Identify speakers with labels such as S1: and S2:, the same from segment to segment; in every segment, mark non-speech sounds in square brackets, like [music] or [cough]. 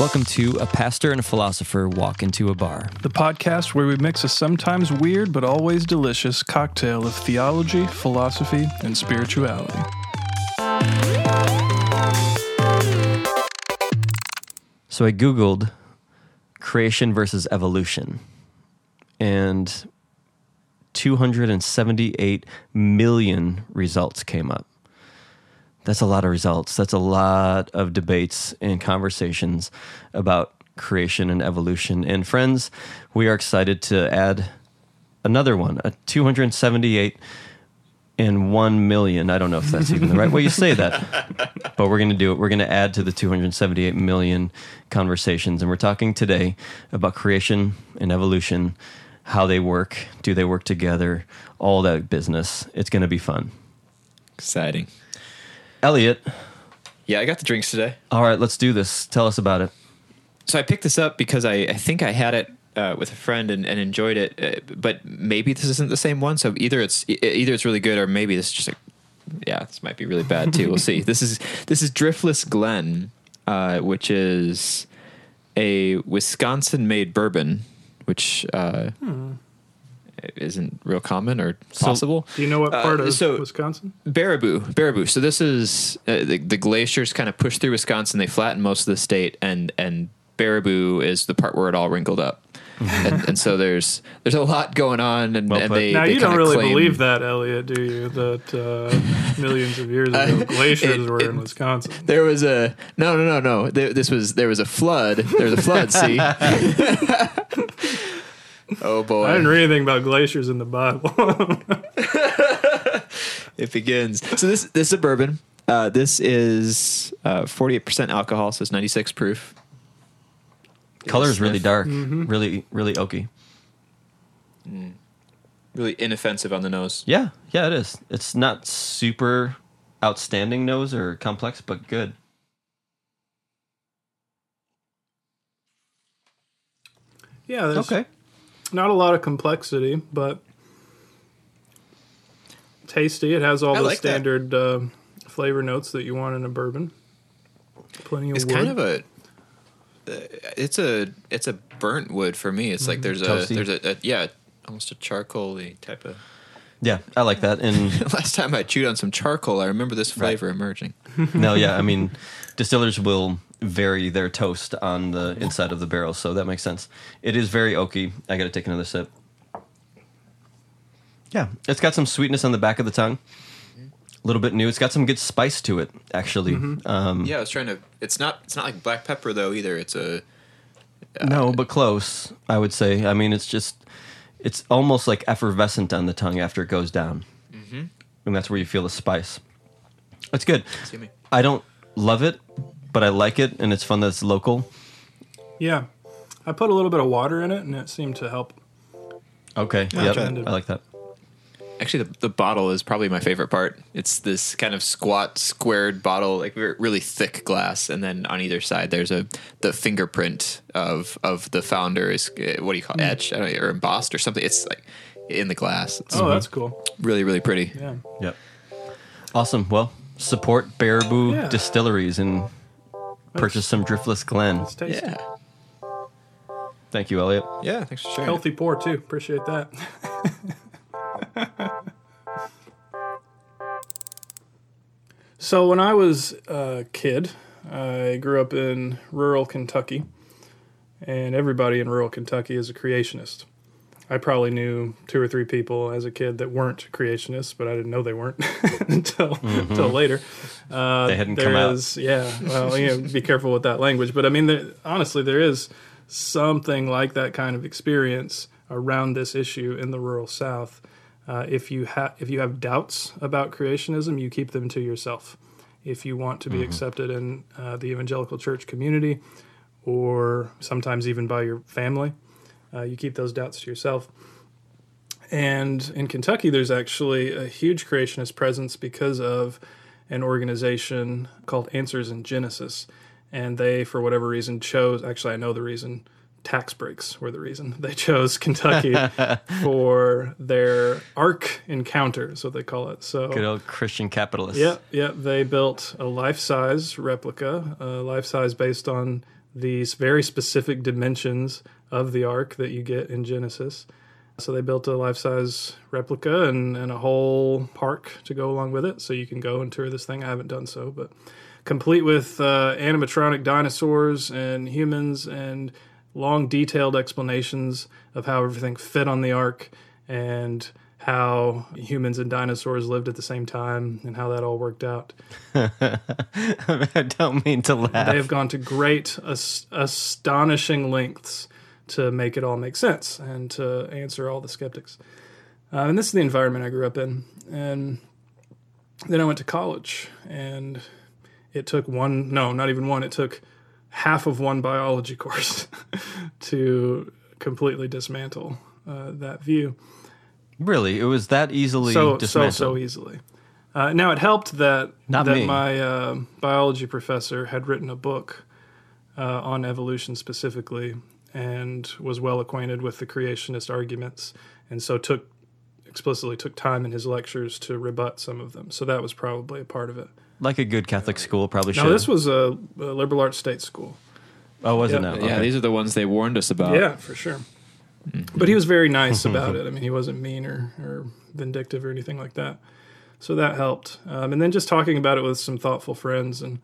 S1: Welcome to A Pastor and a Philosopher Walk into a Bar.
S2: The podcast where we mix a sometimes weird but always delicious cocktail of theology, philosophy, and spirituality.
S1: So I Googled creation versus evolution, and 278 million results came up. That's a lot of results. That's a lot of debates and conversations about creation and evolution. And friends, we are excited to add another one, a 278 and 1 million. I don't know if that's even the right way you say that, [laughs] but we're going to do it. We're going to add to the 278 million conversations. And we're talking today about creation and evolution, how they work, do they work together, all that business. It's going to be fun.
S3: Exciting.
S1: Elliot,
S3: Yeah, I got the drinks today.
S1: all right, let's do this. Tell us about it.
S3: So I picked this up because I, I think I had it uh, with a friend and, and enjoyed it, uh, but maybe this isn't the same one. So either it's either it's really good or maybe this is just a yeah, this might be really bad too. We'll see. [laughs] This is this is Driftless Glen, uh, which is a Wisconsin-made bourbon, which uh, isn't real common or possible.
S2: Do you know what
S3: Uh,
S2: part of
S3: so-
S2: Wisconsin?
S3: Baraboo, Baraboo. So this is uh, the, the glaciers kind of push through Wisconsin. They flatten most of the state, and and Baraboo is the part where it all wrinkled up. [laughs] and, and so there's there's a lot going on, and,
S1: Well
S3: and they
S2: Now
S3: they
S2: you don't really
S3: claim-
S2: believe that, Elliot, do you? That uh, [laughs] millions of years ago, glaciers
S3: it-
S2: were
S3: it-
S2: in Wisconsin.
S3: There was a no no no no. There, this was there was a flood. There was a flood. see. [laughs] oh boy!
S2: I didn't read anything about glaciers in the Bible. [laughs]
S3: It begins. So this this is a bourbon. Uh, this is forty eight percent alcohol, so it's ninety six proof.
S1: Color is really dark,
S2: Mm-hmm.
S1: really, really oaky.
S3: Really inoffensive on the nose.
S1: Yeah, yeah, it is. It's not super outstanding nose or complex, but good.
S2: yeah, there's
S1: Okay.
S2: Not a lot of complexity, but tasty. It has all
S3: I
S2: the
S3: like
S2: standard uh, flavor notes that you want in a bourbon. Plenty of wood.
S3: It's
S2: wood.
S3: kind of a. uh, It's a it's a burnt wood for me. It's like there's a there's a, a yeah almost a charcoaly type of.
S1: Yeah, I like that. And [laughs]
S3: Last time I chewed on some charcoal, I remember this flavor emerging.
S1: no, yeah, I mean, distillers will vary their toast on the inside of the barrel, so that makes sense. It is very oaky. I got to take another sip. Yeah, it's got some sweetness on the back of the tongue. A little bit new. It's got some good spice to it, actually. Um,
S3: Yeah, I was trying to. It's not it's not like black pepper though either. It's a
S1: No, but close. I would say. I mean, it's just it's almost like effervescent on the tongue after it goes down, mm-hmm. and that's where you feel the spice. It's good.
S3: See me.
S1: I don't love it, but I like it, and it's fun that it's local.
S2: yeah. I put a little bit of water in it, and it seemed to help.
S1: Okay.
S3: Yeah,
S1: yep. I like that.
S3: Actually, the, the bottle is probably my favorite part. It's this kind of squat, squared bottle, like really thick glass, and then on either side there's a the fingerprint of of the founder is uh, what do you call it? etched I don't know, or embossed or something. It's like in the glass. It's
S2: Oh, that's cool.
S3: really really pretty.
S2: Yeah.
S1: Yep. Awesome. Well, support Baraboo
S2: Yeah.
S1: Distilleries and purchase some Driftless Glen.
S2: It's tasty.
S3: Yeah,
S1: Thank you, Elliot.
S3: yeah. Thanks for sharing.
S2: Healthy pour, too. Appreciate that. [laughs] so, when I was a kid, I grew up in rural Kentucky, and everybody in rural Kentucky is a creationist. I probably knew two or three people as a kid that weren't creationists, but I didn't know they weren't [laughs] until until later. Uh,
S1: They hadn't
S2: there
S1: come out.
S2: yeah. Well, you know, be careful with that language, but I mean, there, honestly, there is something like that kind of experience around this issue in the rural South. Uh, if you have if you have doubts about creationism, you keep them to yourself. If you want to be accepted in uh, the evangelical church community, or sometimes even by your family, uh, you keep those doubts to yourself. And in Kentucky, there's actually a huge creationist presence because of an organization called Answers in Genesis. And they, for whatever reason, chose actually, I know the reason tax breaks were the reason. [laughs] They chose Kentucky [laughs] for their Ark Encounter, is what they call it. So
S1: Good old Christian capitalist.
S2: yeah, yeah. They built a life size replica, a life size based on these very specific dimensions of the ark that you get in Genesis. So they built a life size replica and, and a whole park to go along with it. So you can go and tour this thing. I haven't done so, but complete with uh, animatronic dinosaurs and humans and long, detailed explanations of how everything fit on the ark and how humans and dinosaurs lived at the same time and how that all worked out. [laughs]
S1: I don't mean to laugh.
S2: They have gone to great, as- astonishing lengths to make it all make sense and to answer all the skeptics. Uh, and this is the environment I grew up in. And then I went to college, and it took one, no, not even one, it took half of one biology [laughs] course to completely dismantle uh, that view.
S1: Really, it was that easily
S2: so so
S1: dismantled.
S2: so easily. Uh, now it helped that
S1: Not
S2: that
S1: me.
S2: my uh, biology professor had written a book uh, on evolution specifically and was well acquainted with the creationist arguments, and so took explicitly took time in his lectures to rebut some of them. So that was probably a part of it.
S1: like a good Catholic school probably should.
S2: No, this was a, a liberal arts state school.
S1: oh, was
S2: yeah.
S1: it now?
S3: Yeah, these are the ones they warned us about.
S2: Yeah, for sure. But he was very nice about [laughs] it. I mean, he wasn't mean or, or vindictive or anything like that. So that helped. Um, and then just talking about it with some thoughtful friends and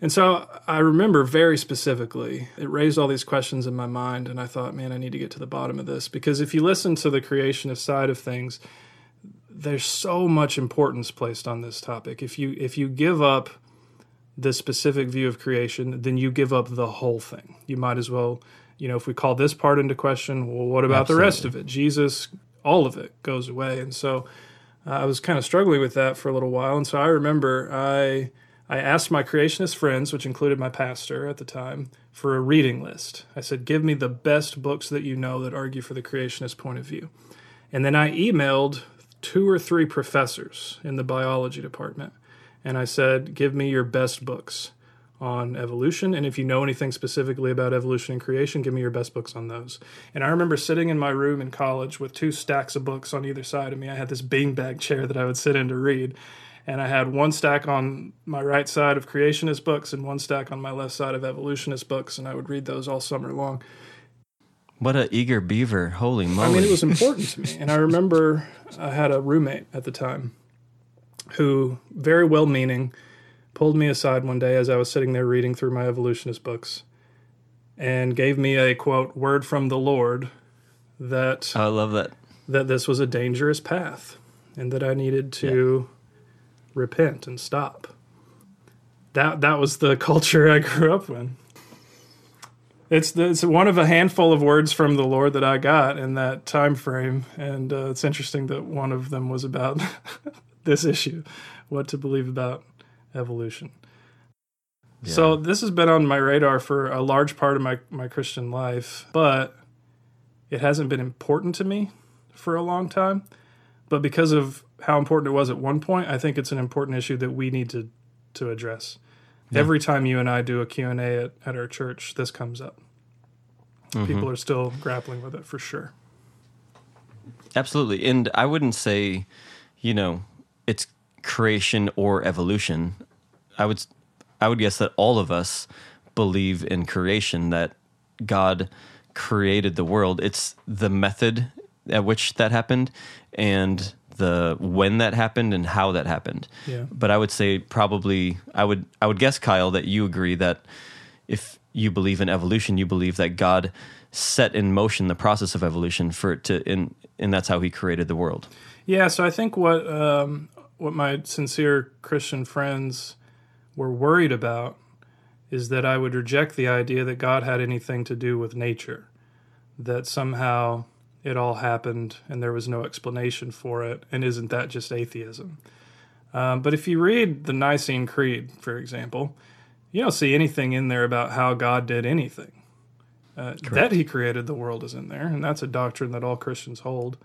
S2: and so I remember very specifically, it raised all these questions in my mind, and I thought, man, I need to get to the bottom of this because if you listen to the creationist side of things, there's so much importance placed on this topic. If you if you give up the specific view of creation, then you give up the whole thing. You might as well, you know, if we call this part into question, well, what about the rest of it? Jesus, all of it goes away. And so uh, I was kind of struggling with that for a little while. And so I remember I I asked my creationist friends, which included my pastor at the time, for a reading list. I said, "Give me the best books that you know that argue for the creationist point of view." And then I emailed two or three professors in the biology department and I said, "Give me your best books on evolution, and if you know anything specifically about evolution and creation, give me your best books on those." And I remember sitting in my room in college with two stacks of books on either side of me. I had this beanbag chair that I would sit in to read, and I had one stack on my right side of creationist books and one stack on my left side of evolutionist books, and I would read those all summer long.
S1: What a eager beaver! Holy moly!
S2: I mean, it was important to me. [laughs] And I remember I had a roommate at the time who, very well meaning, pulled me aside one day as I was sitting there reading through my evolutionist books and gave me a quote, word from the Lord that,
S1: I love that.
S2: that this was a dangerous path and that I needed to repent and stop. That, that was the [laughs] culture I grew up in. It's the, it's one of a handful of words from the Lord that I got in that time frame, and uh, it's interesting that one of them was about [laughs] this issue, what to believe about evolution. So this has been on my radar for a large part of my my Christian life, but it hasn't been important to me for a long time. But because of how important it was at one point, I think it's an important issue that we need to to address. Every time you and I do a Q&A at, at our church, this comes up. Mm-hmm. People are still grappling with it for sure.
S1: Absolutely. And I wouldn't say, you know, it's creation or evolution. I would I would guess that all of us believe in creation that God created the world. It's the method at which that happened and the when that happened and how that happened.
S2: Yeah.
S1: But I would say probably I would I would guess Kyle that you agree that if you believe in evolution, you believe that God set in motion the process of evolution for it to and and that's how he created the world.
S2: Yeah, so I think what um, what my sincere Christian friends were worried about is that I would reject the idea that God had anything to do with nature, that somehow it all happened and there was no explanation for it, and isn't that just atheism? Um, but if you read the Nicene Creed, for example, you don't see anything in there about how God did anything. Uh, that He created the world is in there, and that's a doctrine that all Christians hold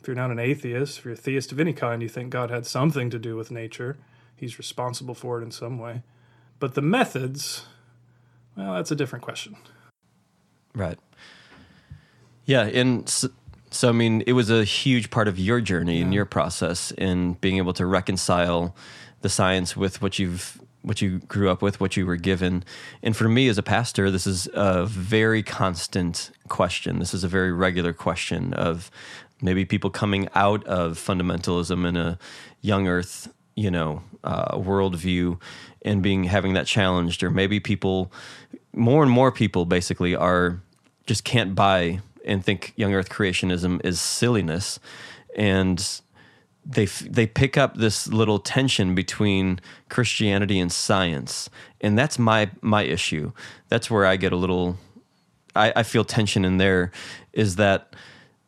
S2: if you're not an atheist, if you're a theist of any kind, you think God had something to do with nature. He's responsible for it in some way. But the methods, well, that's a different question.
S1: Right. Yeah, and so, I mean, it was a huge part of your journey and your process in being able to reconcile the science with what you've what you grew up with, what you were given. And for me as a pastor, this is a very constant question. This is a very regular question of maybe people coming out of fundamentalism in a young earth, you know, uh, worldview and being having that challenged, or maybe people, more and more people basically are just can't buy and think young earth creationism is silliness. And they they pick up this little tension between Christianity and science, and that's my my issue. That's where I get a little. I, I feel tension in there. Is that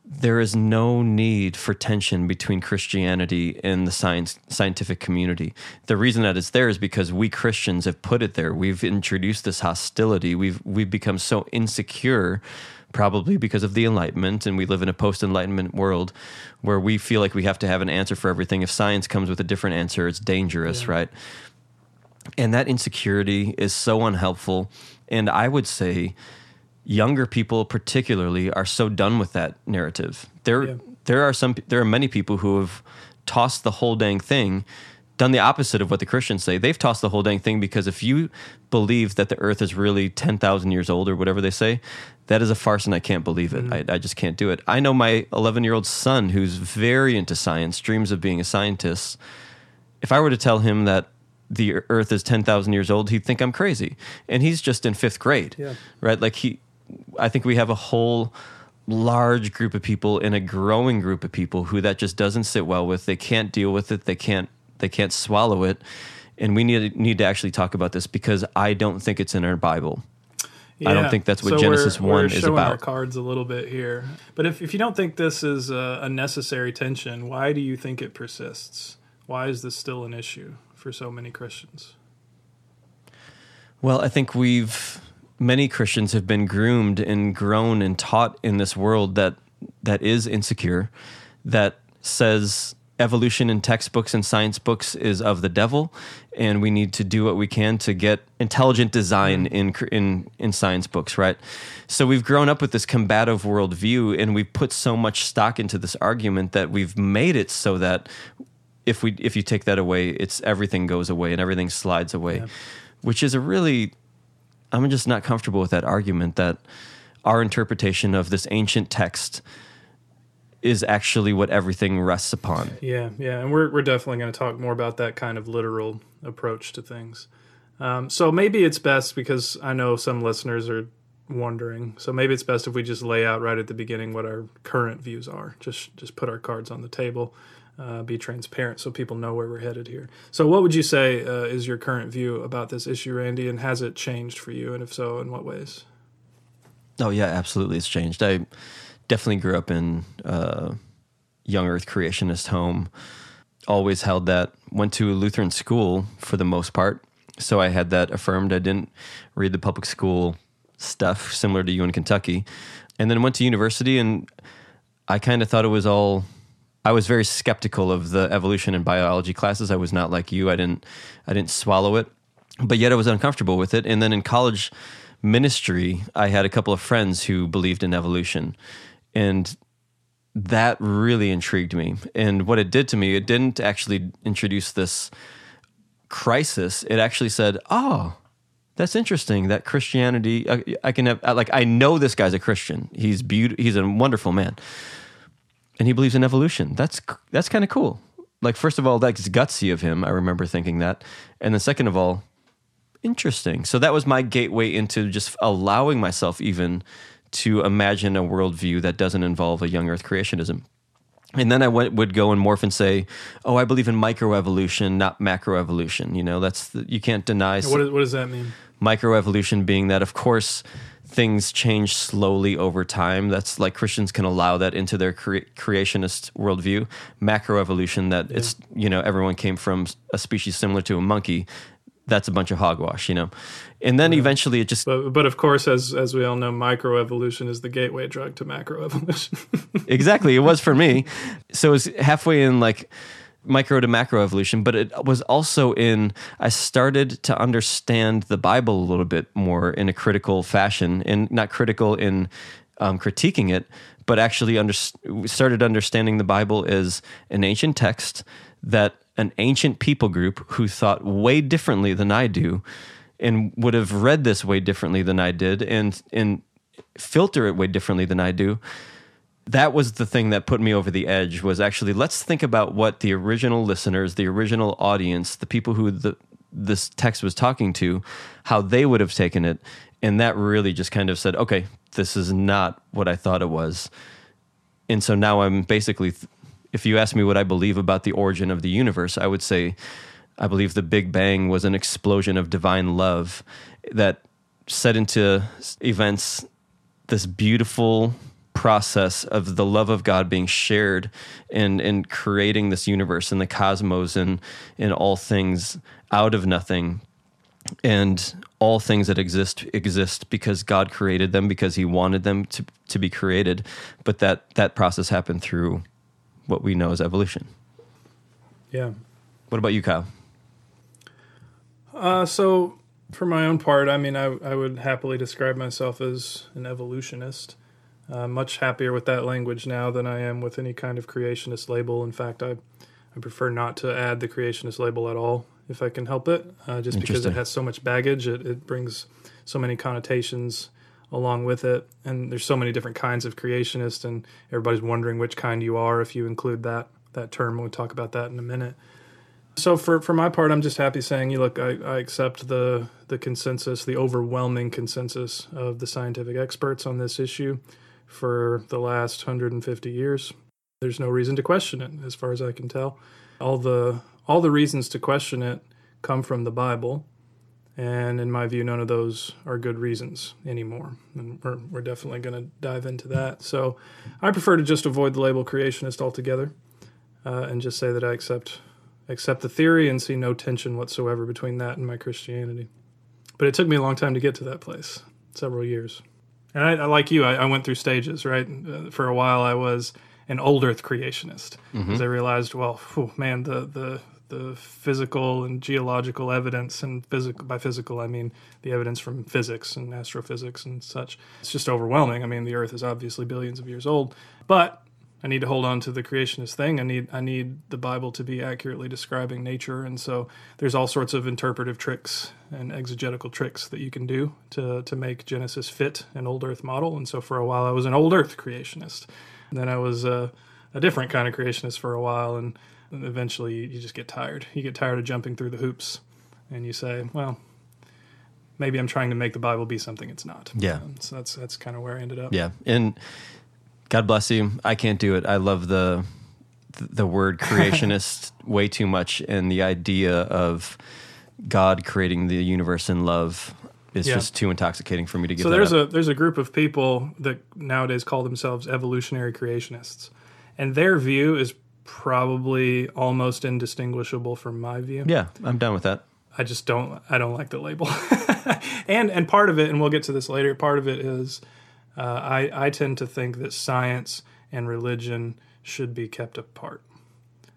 S1: there is no need for tension between Christianity and the science scientific community. The reason that it's there is because we Christians have put it there. We've introduced this hostility. We've we've become so insecure probably because of the Enlightenment, and we live in a post Enlightenment world where we feel like we have to have an answer for everything. If science comes with a different answer, it's dangerous, yeah. right? And that insecurity is so unhelpful. And I would say younger people, particularly, are so done with that narrative. There, yeah. there are some, there are many people who have tossed the whole dang thing done the opposite of what the Christians say. They've tossed the whole dang thing because if you believe that the earth is really 10,000 years old or whatever they say, that is a farce and I can't believe it. Mm-hmm. I, I, just can't do it. I know my 11 year old son who's very into science, dreams of being a scientist. If I were to tell him that the earth is 10,000 years old, he'd think I'm crazy. And he's just in fifth grade, yeah. right? Like he, I think we have a whole large group of people and a growing group of people who that just doesn't sit well with. They can't deal with it. They can't they can't swallow it. And we need need to actually talk about this because I don't think it's in our Bible. Yeah. I don't think that's what so Genesis
S2: we're,
S1: one
S2: we're
S1: is about.
S2: Our cards a little bit here, but if if you don't think this is a, a necessary tension, why do you think it persists? Why is this still an issue for so many Christians?
S1: Well, I think we've many Christians have been groomed and grown and taught in this world that that is insecure, that says evolution in textbooks and science books is of the devil, and we need to do what we can to get intelligent design mm. in in in science books, right? So we've grown up with this combative worldview, and we've put so much stock into this argument that we've made it so that if we if you take that away, it's everything goes away and everything slides away, yeah. which is a really I'm just not comfortable with that argument that our interpretation of this ancient text is actually what everything rests upon.
S2: Yeah, yeah, and we're we're definitely going to talk more about that kind of literal approach to things. Um, so maybe it's best because I know some listeners are wondering. So maybe it's best if we just lay out right at the beginning what our current views are. Just just put our cards on the table. Uh, be transparent so people know where we're headed here. So, what would you say uh, is your current view about this issue, Randy, and has it changed for you? And if so, in what ways?
S1: Oh yeah, absolutely, it's changed. I definitely grew up in a young earth creationist home. Always held that. Went to a Lutheran school for the most part. So I had that affirmed. I didn't read the public school stuff similar to you in Kentucky. And then went to university and I kind of thought it was all I was very skeptical of the evolution and biology classes. I was not like you. I didn't I didn't swallow it. But yet I was uncomfortable with it. And then in college ministry, I had a couple of friends who believed in evolution and that really intrigued me. And what it did to me, it didn't actually introduce this crisis. It actually said, "Oh, that's interesting. That Christianity, I, I can have like I know this guy's a Christian. He's beautiful. He's a wonderful man, and he believes in evolution. That's that's kind of cool. Like first of all, that's gutsy of him. I remember thinking that, and then second of all, interesting. So that was my gateway into just allowing myself even to imagine a worldview that doesn't involve a young Earth creationism. And then I went, would go and morph and say, "Oh, I believe in microevolution, not macroevolution." You know, that's the, you can't deny.
S2: What, is, what does that mean?
S1: Microevolution being that, of course, things change slowly over time. That's like Christians can allow that into their cre- creationist worldview. Macroevolution, that yeah. it's you know everyone came from a species similar to a monkey. That's a bunch of hogwash, you know? And then eventually it just
S2: but, but of course as as we all know microevolution is the gateway drug to macroevolution. [laughs]
S1: Exactly it was for me. So it was halfway in like micro to macro evolution but it was also in i started to understand the bible a little bit more in a critical fashion and not critical in um, critiquing it but actually under, started understanding the bible as an ancient text that an ancient people group who thought way differently than I do and would have read this way differently than I did and and filter it way differently than I do. That was the thing that put me over the edge was actually let's think about what the original listeners, the original audience, the people who the this text was talking to, how they would have taken it. And that really just kind of said, okay, this is not what I thought it was. And so now I'm basically, if you ask me what I believe about the origin of the universe, I would say I believe the Big Bang was an explosion of divine love that set into events this beautiful process of the love of God being shared and in creating this universe and the cosmos and in all things out of nothing and all things that exist exist because God created them because he wanted them to to be created. But that that process happened through what we know as evolution.
S2: Yeah.
S1: What about you Kyle?
S2: Uh, so for my own part, I mean, I, I would happily describe myself as an evolutionist. Uh, much happier with that language now than I am with any kind of creationist label. In fact, I, I prefer not to add the creationist label at all if I can help it, uh, just because it has so much baggage. It, it brings so many connotations along with it. And there's so many different kinds of creationists, and everybody's wondering which kind you are if you include that, that term. We'll talk about that in a minute. So for for my part, I'm just happy saying, you look, I, I accept the the consensus, the overwhelming consensus of the scientific experts on this issue for the last 150 years. There's no reason to question it, as far as I can tell. All the all the reasons to question it come from the Bible, and in my view, none of those are good reasons anymore. And we're we're definitely going to dive into that. So I prefer to just avoid the label creationist altogether, uh, and just say that I accept accept the theory and see no tension whatsoever between that and my Christianity. But it took me a long time to get to that place, several years. And I, I like you, I, I went through stages, right? Uh, for a while, I was an old Earth creationist because I realized, well, whew, man, the the the physical and geological evidence, and physical by physical I mean the evidence from physics and astrophysics and such. It's just overwhelming. I mean, the Earth is obviously billions of years old, but I need to hold on to the creationist thing. I need I need the Bible to be accurately describing nature, and so there's all sorts of interpretive tricks and exegetical tricks that you can do to to make Genesis fit an old Earth model. And so for a while I was an old Earth creationist, and then I was a, a different kind of creationist for a while, and eventually you just get tired. You get tired of jumping through the hoops, and you say, well. Maybe I'm trying to make the Bible be something it's not.
S1: Yeah.
S2: And so that's that's kind of where I ended up.
S1: Yeah, and God bless you. I can't do it. I love the the word [laughs] creationist way too much, and the idea of God creating the universe in love is
S2: Yeah.
S1: just too intoxicating for me to give.
S2: So there's
S1: up.
S2: a there's a group of people that nowadays call themselves evolutionary creationists, and their view is probably almost indistinguishable from my view.
S1: yeah, I'm done with that.
S2: I just don't I don't like the label, [laughs] and and part of it, and we'll get to this later. Part of it is uh, I I tend to think that science and religion should be kept apart.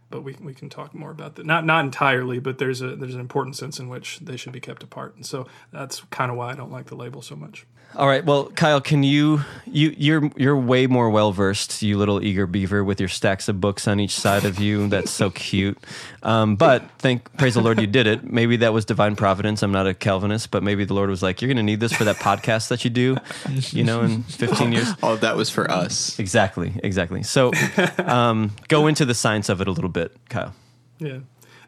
S2: But we, we can talk more about that. Not not entirely, but there's a there's an important sense in which they should be kept apart. And so that's kind of why I don't like the label so much.
S1: All right. Well, Kyle, can you you you're you're way more well versed, you little eager beaver, with your stacks of books on each side of you. That's so cute. Um, but thank praise the Lord you did it. Maybe that was divine providence. I'm not a Calvinist, but maybe the Lord was like, "You're going to need this for that podcast that you do," you know, in 15 years.
S3: All [laughs] of that was for us.
S1: Exactly. Exactly. So, um, go into the science of it a little bit, Kyle.
S2: Yeah.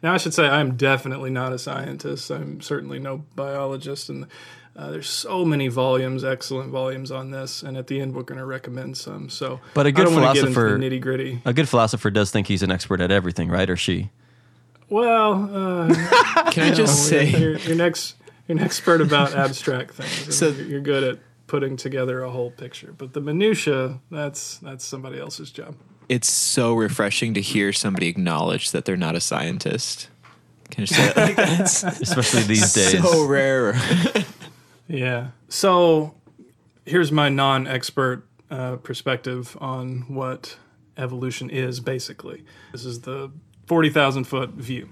S2: Now I should say I'm definitely not a scientist. I'm certainly no biologist, and uh, there's so many volumes, excellent volumes on this. And at the end, we're going to recommend some. So,
S1: But a good
S2: I don't wanna get into
S1: philosopher-
S2: nitty gritty.
S1: A good philosopher does think he's an expert at everything, right? Or she.
S2: Well, uh, [laughs]
S3: Can I just
S2: you're,
S3: say?
S2: you're, you're next. You're an expert about [laughs] abstract things. and
S3: So-
S2: you're, you're good at putting together a whole picture. But the minutia, that's that's somebody else's job.
S3: It's so refreshing to hear somebody acknowledge that they're not a scientist. Can you say it like that? [laughs]
S1: Especially these days.
S3: so rare.
S2: Yeah. So here's my non expert uh, perspective on what evolution is basically. This is the 40,000 foot view.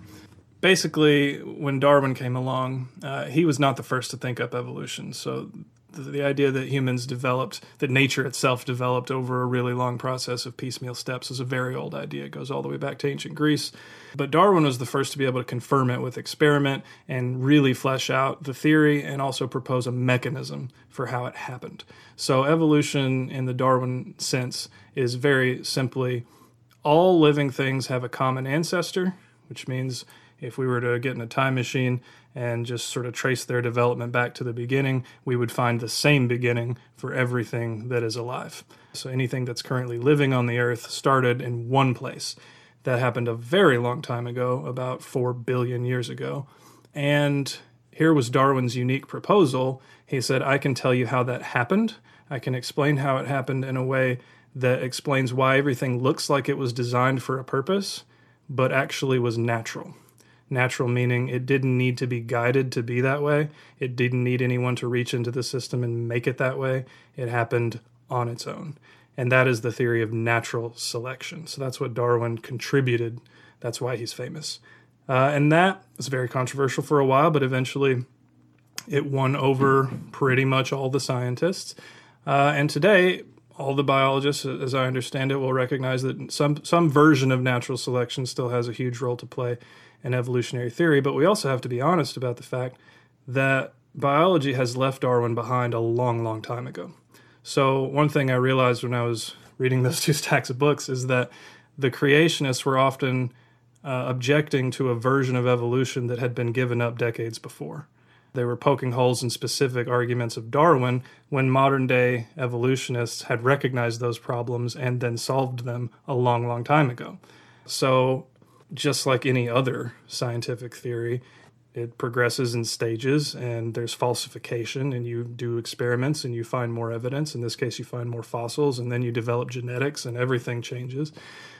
S2: Basically, when Darwin came along, uh, he was not the first to think up evolution. So the, idea that humans developed, that nature itself developed over a really long process of piecemeal steps is a very old idea. It goes all the way back to ancient Greece. But Darwin was the first to be able to confirm it with experiment and really flesh out the theory and also propose a mechanism for how it happened. So, evolution in the Darwin sense is very simply all living things have a common ancestor, which means if we were to get in a time machine and just sort of trace their development back to the beginning, we would find the same beginning for everything that is alive. So anything that's currently living on the earth started in one place. That happened a very long time ago, about 4 billion years ago. And here was Darwin's unique proposal. He said, I can tell you how that happened. I can explain how it happened in a way that explains why everything looks like it was designed for a purpose, but actually was natural natural meaning it didn't need to be guided to be that way. It didn't need anyone to reach into the system and make it that way. It happened on its own. And that is the theory of natural selection. So that's what Darwin contributed. That's why he's famous. Uh, and that was very controversial for a while, but eventually it won over pretty much all the scientists. Uh, and today, all the biologists, as I understand it, will recognize that some some version of natural selection still has a huge role to play and evolutionary theory, but we also have to be honest about the fact that biology has left Darwin behind a long, long time ago. So, one thing I realized when I was reading [laughs] those two stacks of books is that the creationists were often uh, objecting to a version of evolution that had been given up decades before. They were poking holes in specific arguments of Darwin when modern day evolutionists had recognized those problems and then solved them a long, long time ago. So, just like any other scientific theory, it progresses in stages and there's falsification and you do experiments and you find more evidence. In this case you find more fossils and then you develop genetics and everything changes.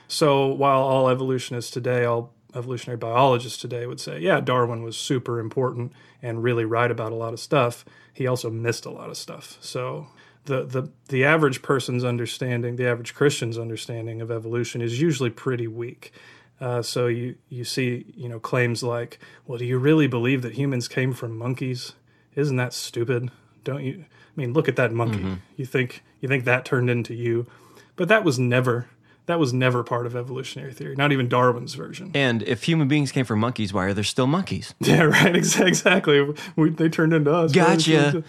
S2: So while all evolutionists today all evolutionary biologists today would say yeah darwin was super important and really right about a lot of stuff he also missed a lot of stuff. So the, the, the average person's understanding the average christian's understanding of evolution is usually pretty weak uh, so you you see you know claims like, well, do you really believe that humans came from monkeys? Isn't that stupid? Don't you? I mean, look at that monkey. Mm-hmm. You think you think that turned into you, but that was never that was never part of evolutionary theory. Not even Darwin's version.
S1: And if human beings came from monkeys, why are there still monkeys? [laughs]
S2: Yeah, right. Exactly. We, they turned into us.
S1: Gotcha.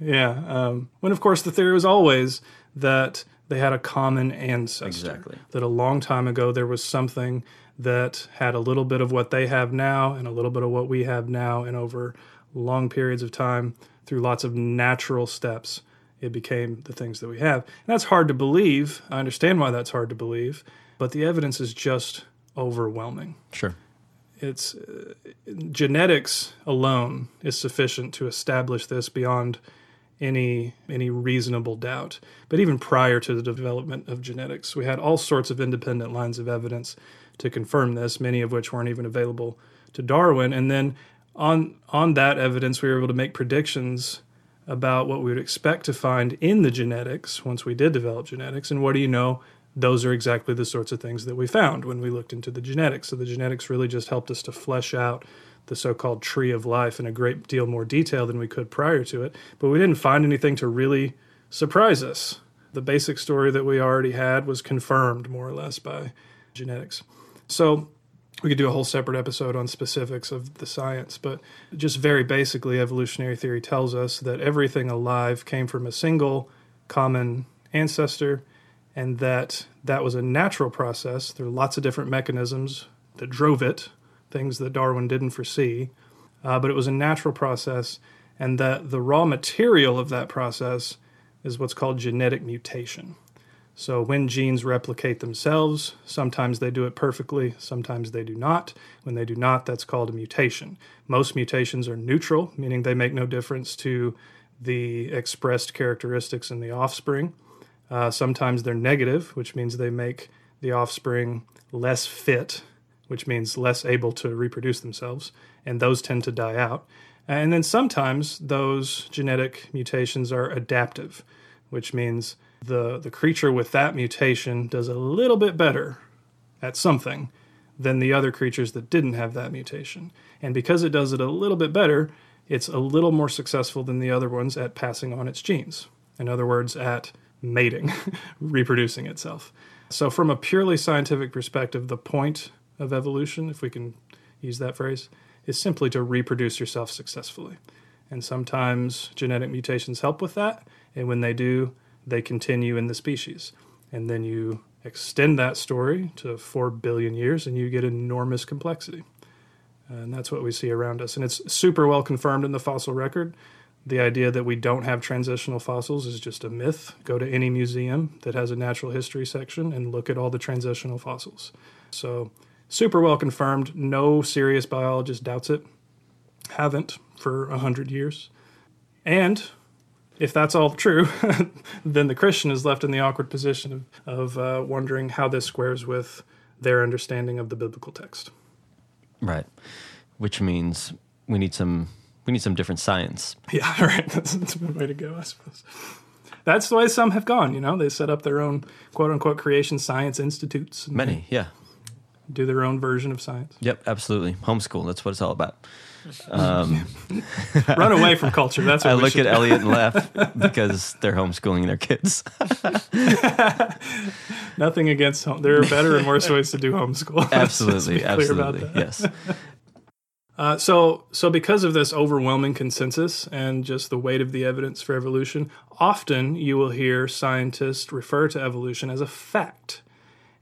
S2: Yeah. Um, when of course the theory was always that they had a common ancestor.
S1: Exactly.
S2: That a long time ago there was something that had a little bit of what they have now and a little bit of what we have now, and over long periods of time, through lots of natural steps, it became the things that we have. And that's hard to believe. I understand why that's hard to believe, but the evidence is just overwhelming.
S1: Sure.
S2: It's uh, genetics alone is sufficient to establish this beyond any any reasonable doubt. But even prior to the development of genetics, we had all sorts of independent lines of evidence to confirm this, many of which weren't even available to Darwin. And then on on that evidence, we were able to make predictions about what we would expect to find in the genetics once we did develop genetics. And what do you know? Those are exactly the sorts of things that we found when we looked into the genetics. So the genetics really just helped us to flesh out the so-called tree of life in a great deal more detail than we could prior to it, but we didn't find anything to really surprise us. The basic story that we already had was confirmed more or less by genetics. So we could do a whole separate episode on specifics of the science, but just very basically, evolutionary theory tells us that everything alive came from a single common ancestor and that that was a natural process. There are lots of different mechanisms that drove it, things that Darwin didn't foresee, uh, but it was a natural process, and that the raw material of that process is what's called genetic mutation. So, when genes replicate themselves, sometimes they do it perfectly, sometimes they do not. When they do not, that's called a mutation. Most mutations are neutral, meaning they make no difference to the expressed characteristics in the offspring. Uh, sometimes they're negative, which means they make the offspring less fit which means less able to reproduce themselves, and those tend to die out. And then sometimes those genetic mutations are adaptive, which means the, the creature with that mutation does a little bit better at something than the other creatures that didn't have that mutation. And because it does it a little bit better, it's a little more successful than the other ones at passing on its genes. In other words, at mating, [laughs] reproducing itself. So, from a purely scientific perspective, the point of evolution, if we can use that phrase, is simply to reproduce yourself successfully. And sometimes genetic mutations help with that. And when they do, they continue in the species. And then you extend that story to 4 billion years and you get enormous complexity. And that's what we see around us. And it's super well confirmed in the fossil record. The idea that we don't have transitional fossils is just a myth. Go to any museum that has a natural history section and look at all the transitional fossils. So, super well confirmed. No serious biologist doubts it. Haven't for a hundred years. And if that's all true, [laughs] then the Christian is left in the awkward position of, of uh, wondering how this squares with their understanding of the biblical text.
S1: Right. Which means we need some we need some different science. [laughs]
S2: Yeah, [laughs] right. That's, that's a good way to go, I suppose. That's the way some have gone. You know, they set up their own quote unquote creation science institutes.
S1: Many, yeah.
S2: Do their own version of science.
S1: Yep, absolutely. Homeschool, that's what it's all about. [laughs]
S2: Run away from culture. That's what
S1: I look
S2: should
S1: at Elliot and laugh [laughs] because they're homeschooling their kids. [laughs]
S2: Nothing against home. There are better and worse ways to do homeschool.
S1: Absolutely,
S2: be clear about
S1: absolutely. Yes.
S2: Uh, so, so because of this overwhelming consensus and just the weight of the evidence for evolution, often you will hear scientists refer to evolution as a fact,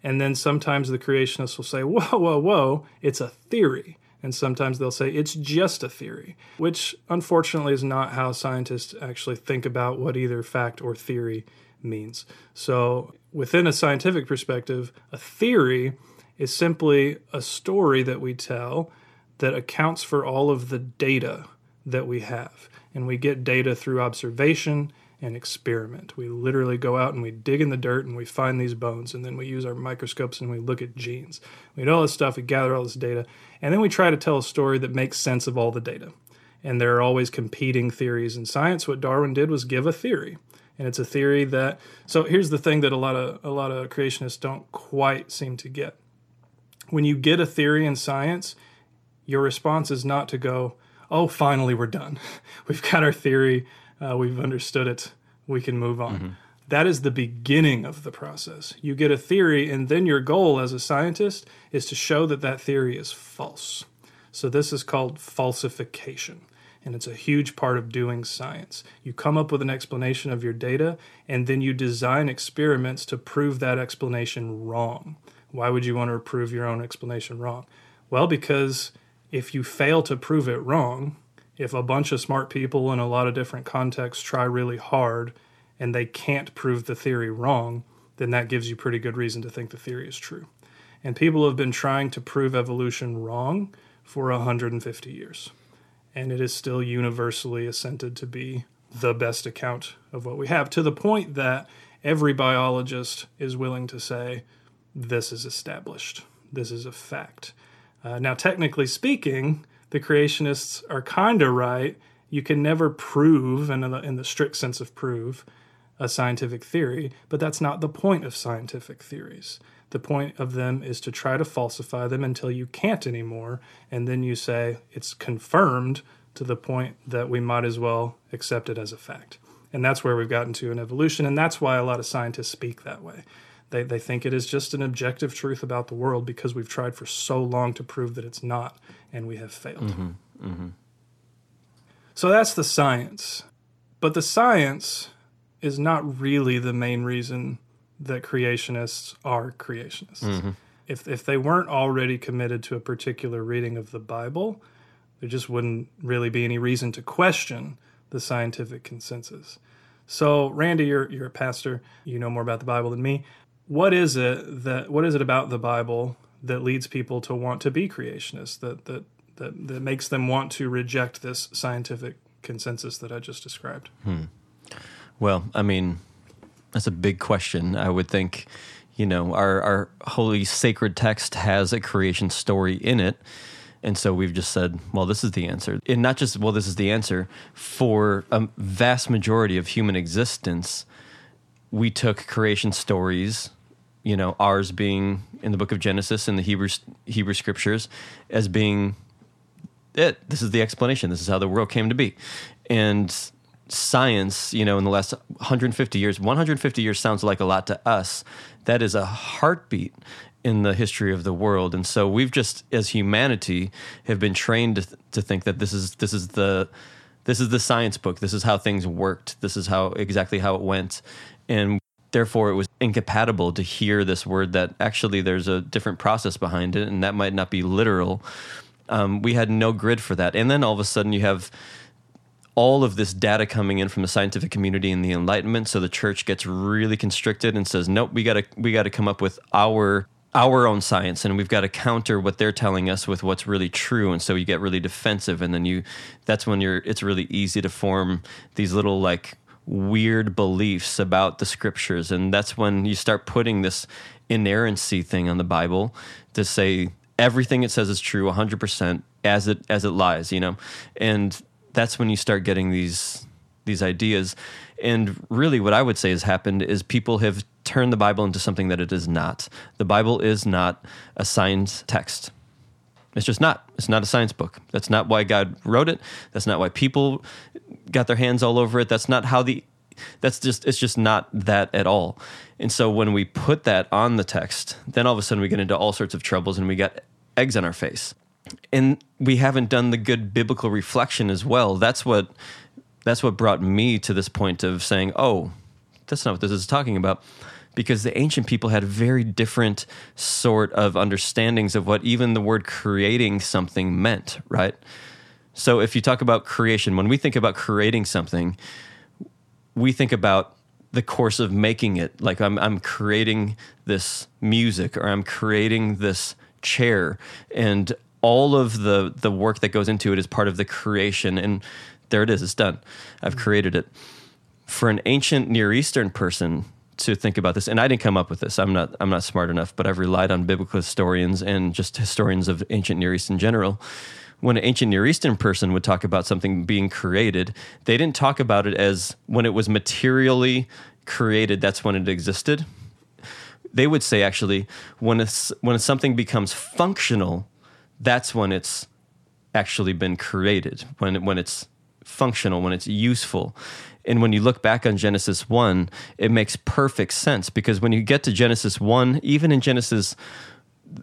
S2: and then sometimes the creationists will say, "Whoa, whoa, whoa! It's a theory." And sometimes they'll say it's just a theory, which unfortunately is not how scientists actually think about what either fact or theory means. So, within a scientific perspective, a theory is simply a story that we tell that accounts for all of the data that we have. And we get data through observation and experiment. We literally go out and we dig in the dirt and we find these bones, and then we use our microscopes and we look at genes. We do all this stuff, we gather all this data, and then we try to tell a story that makes sense of all the data. And there are always competing theories in science. What Darwin did was give a theory. And it's a theory that so here's the thing that a lot of a lot of creationists don't quite seem to get. When you get a theory in science, your response is not to go, oh, finally we're done. [laughs] We've got our theory, uh, we've understood it, we can move on. That is the beginning of the process. You get a theory, and then your goal as a scientist is to show that that theory is false. So this is called falsification. And it's a huge part of doing science. You come up with an explanation of your data, and then you design experiments to prove that explanation wrong. Why would you want to prove your own explanation wrong? Well, because if you fail to prove it wrong, if a bunch of smart people in a lot of different contexts try really hard and they can't prove the theory wrong, then that gives you pretty good reason to think the theory is true. And people have been trying to prove evolution wrong for 150 years. And it is still universally assented to be the best account of what we have, to the point that every biologist is willing to say, this is established, this is a fact. Uh, now, technically speaking, the creationists are kind of right. You can never prove, in the, in the strict sense of prove, a scientific theory, but that's not the point of scientific theories. The point of them is to try to falsify them until you can't anymore, and then you say it's confirmed to the point that we might as well accept it as a fact. And that's where we've gotten to in evolution, and that's why a lot of scientists speak that way. They, they think it is just an objective truth about the world because we've tried for so long to prove that it's not, and we have failed. Mm-hmm. Mm-hmm. So that's the science. But the science is not really the main reason that creationists are creationists. Mm-hmm. If, if they weren't already committed to a particular reading of the Bible, there just wouldn't really be any reason to question the scientific consensus. So, Randy, you're, you're a pastor. You know more about the Bible than me. What is it that what is it about the Bible that leads people to want to be creationists? That that that, that makes them want to reject this scientific consensus that I just described? Hmm.
S1: Well, I mean, that's a big question. I would think, you know, our, our holy sacred text has a creation story in it. And so we've just said, well, this is the answer. And not just, well, this is the answer. For a vast majority of human existence, we took creation stories, you know, ours being in the book of Genesis and the Hebrew, Hebrew scriptures, as being it. This is the explanation. This is how the world came to be. And science, you know, in the last 150 years, 150 years sounds like a lot to us. That is a heartbeat in the history of the world. And so we've just, as humanity, have been trained to, th- to think that this is this is the this is the science book. This is how things worked. This is how exactly how it went. And therefore it was incompatible to hear this word that actually there's a different process behind it and that might not be literal. Um, we had no grid for that. And then all of a sudden you have all of this data coming in from the scientific community and the enlightenment so the church gets really constricted and says nope we got to we got to come up with our our own science and we've got to counter what they're telling us with what's really true. And so you get really defensive and then you that's when you're it's really easy to form these little like weird beliefs about the scriptures. And that's when you start putting this inerrancy thing on the bible to say everything it says is true 100% as it as it lies you know? And that's when you start getting these these ideas. And really what i would say has happened is people have turned the bible into something that it is not. The bible is not a science text it's just not. It's not a science book. That's not why God wrote it. That's not why people got their hands all over it. That's not how the that's just it's just not that at all. And so when we put that on the text, then all of a sudden we get into all sorts of troubles and we got eggs on our face. And we haven't done the good biblical reflection as well. That's what that's what brought me to this point of saying, "Oh, that's not what this is talking about." Because the ancient people had very different sort of understandings of what even the word creating something meant, right? So if you talk about creation, when we think about creating something, we think about the course of making it. Like I'm, I'm creating this music or I'm creating this chair and all of the the work that goes into it is part of the creation and there it is it's done i've created it for an ancient near eastern person to think about this and i didn't come up with this. I'm not i'm not smart enough but i've relied on biblical historians and just historians of ancient near east in general. When an ancient near eastern person would talk about something being created they didn't talk about it as when it was materially created that's when it existed. They would say actually when it's when something becomes functional that's when it's actually been created when when it's functional when it's useful and when you look back on Genesis 1 it makes perfect sense because when you get to Genesis 1 even in Genesis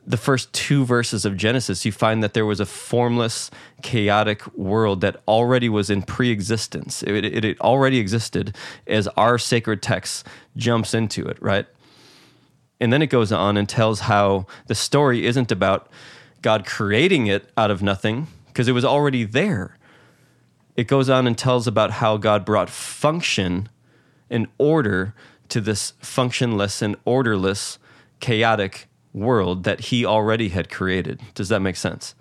S1: the first two verses of Genesis, you find that there was a formless, chaotic world that already was in pre existence. It, it, it, already existed as our sacred text jumps into it, right? And then it goes on and tells how the story isn't about God creating it out of nothing, because it was already there. It goes on and tells about how God brought function and order to this functionless and orderless, chaotic world that he already had created. Does that make sense?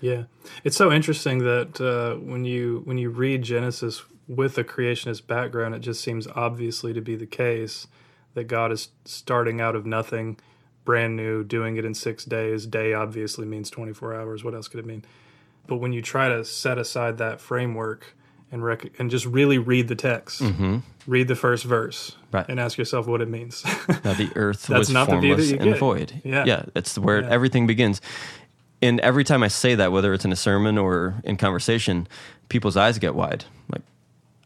S2: Yeah, it's so interesting that uh, when you when you read Genesis with a creationist background, it just seems obviously to be the case that God is starting out of nothing, brand new, doing it in six days. Day obviously means twenty four hours. What else could it mean? But when you try to set aside that framework and rec- and just really read the text, mm-hmm. read the first verse,
S1: Right.
S2: and ask yourself what it means. [laughs]
S1: Now the earth
S2: That's
S1: was
S2: not the view that
S1: formless
S2: you
S1: and void.
S2: Yeah.
S1: yeah, that's where
S2: Yeah.
S1: everything begins. And every time I say that, whether it's in a sermon or in conversation, people's eyes get wide. Like,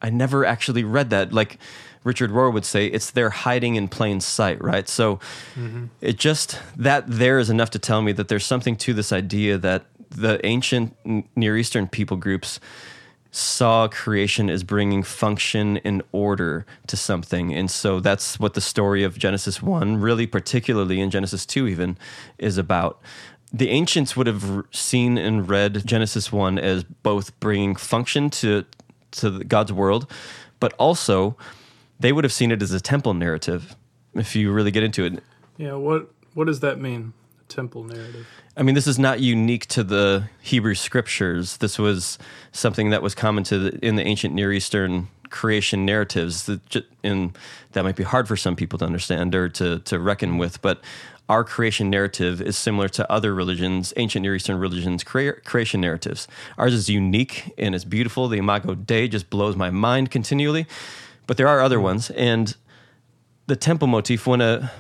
S1: I never actually read that. Like Richard Rohr would say, it's there hiding in plain sight, right? So mm-hmm. it just, that there is enough to tell me that there's something to this idea that the ancient Near Eastern people groups saw creation as bringing function and order to something. And so that's what the story of Genesis 1, really particularly in Genesis 2 even, is about. The ancients would have seen and read Genesis 1 as both bringing function to to God's world, but also they would have seen it as a temple narrative if you really get into it.
S2: yeah, what what does that mean? Temple narrative.
S1: I mean, this is not unique to the Hebrew scriptures. This was something that was common to the, in the ancient Near Eastern creation narratives. That and that might be hard for some people to understand or to to reckon with. But our creation narrative is similar to other religions, ancient Near Eastern religions' crea- creation narratives. Ours is unique and it's beautiful. The Imago Dei just blows my mind continually. But there are other ones, and the temple motif when a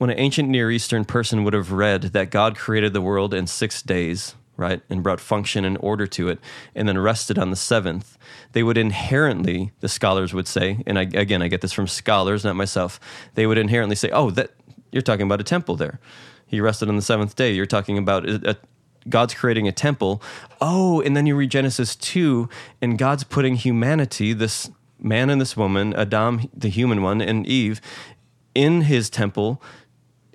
S1: when an ancient Near Eastern person would have read that God created the world in six days, right, and brought function and order to it, and then rested on the seventh, they would inherently, the scholars would say, and I, again, I get this from scholars, not myself, they would inherently say, oh, that you're talking about a temple there. He rested on the seventh day. You're talking about a, a God's creating a temple. Oh, and then you read Genesis 2, and God's putting humanity, this man and this woman, Adam, the human one, and Eve, in his temple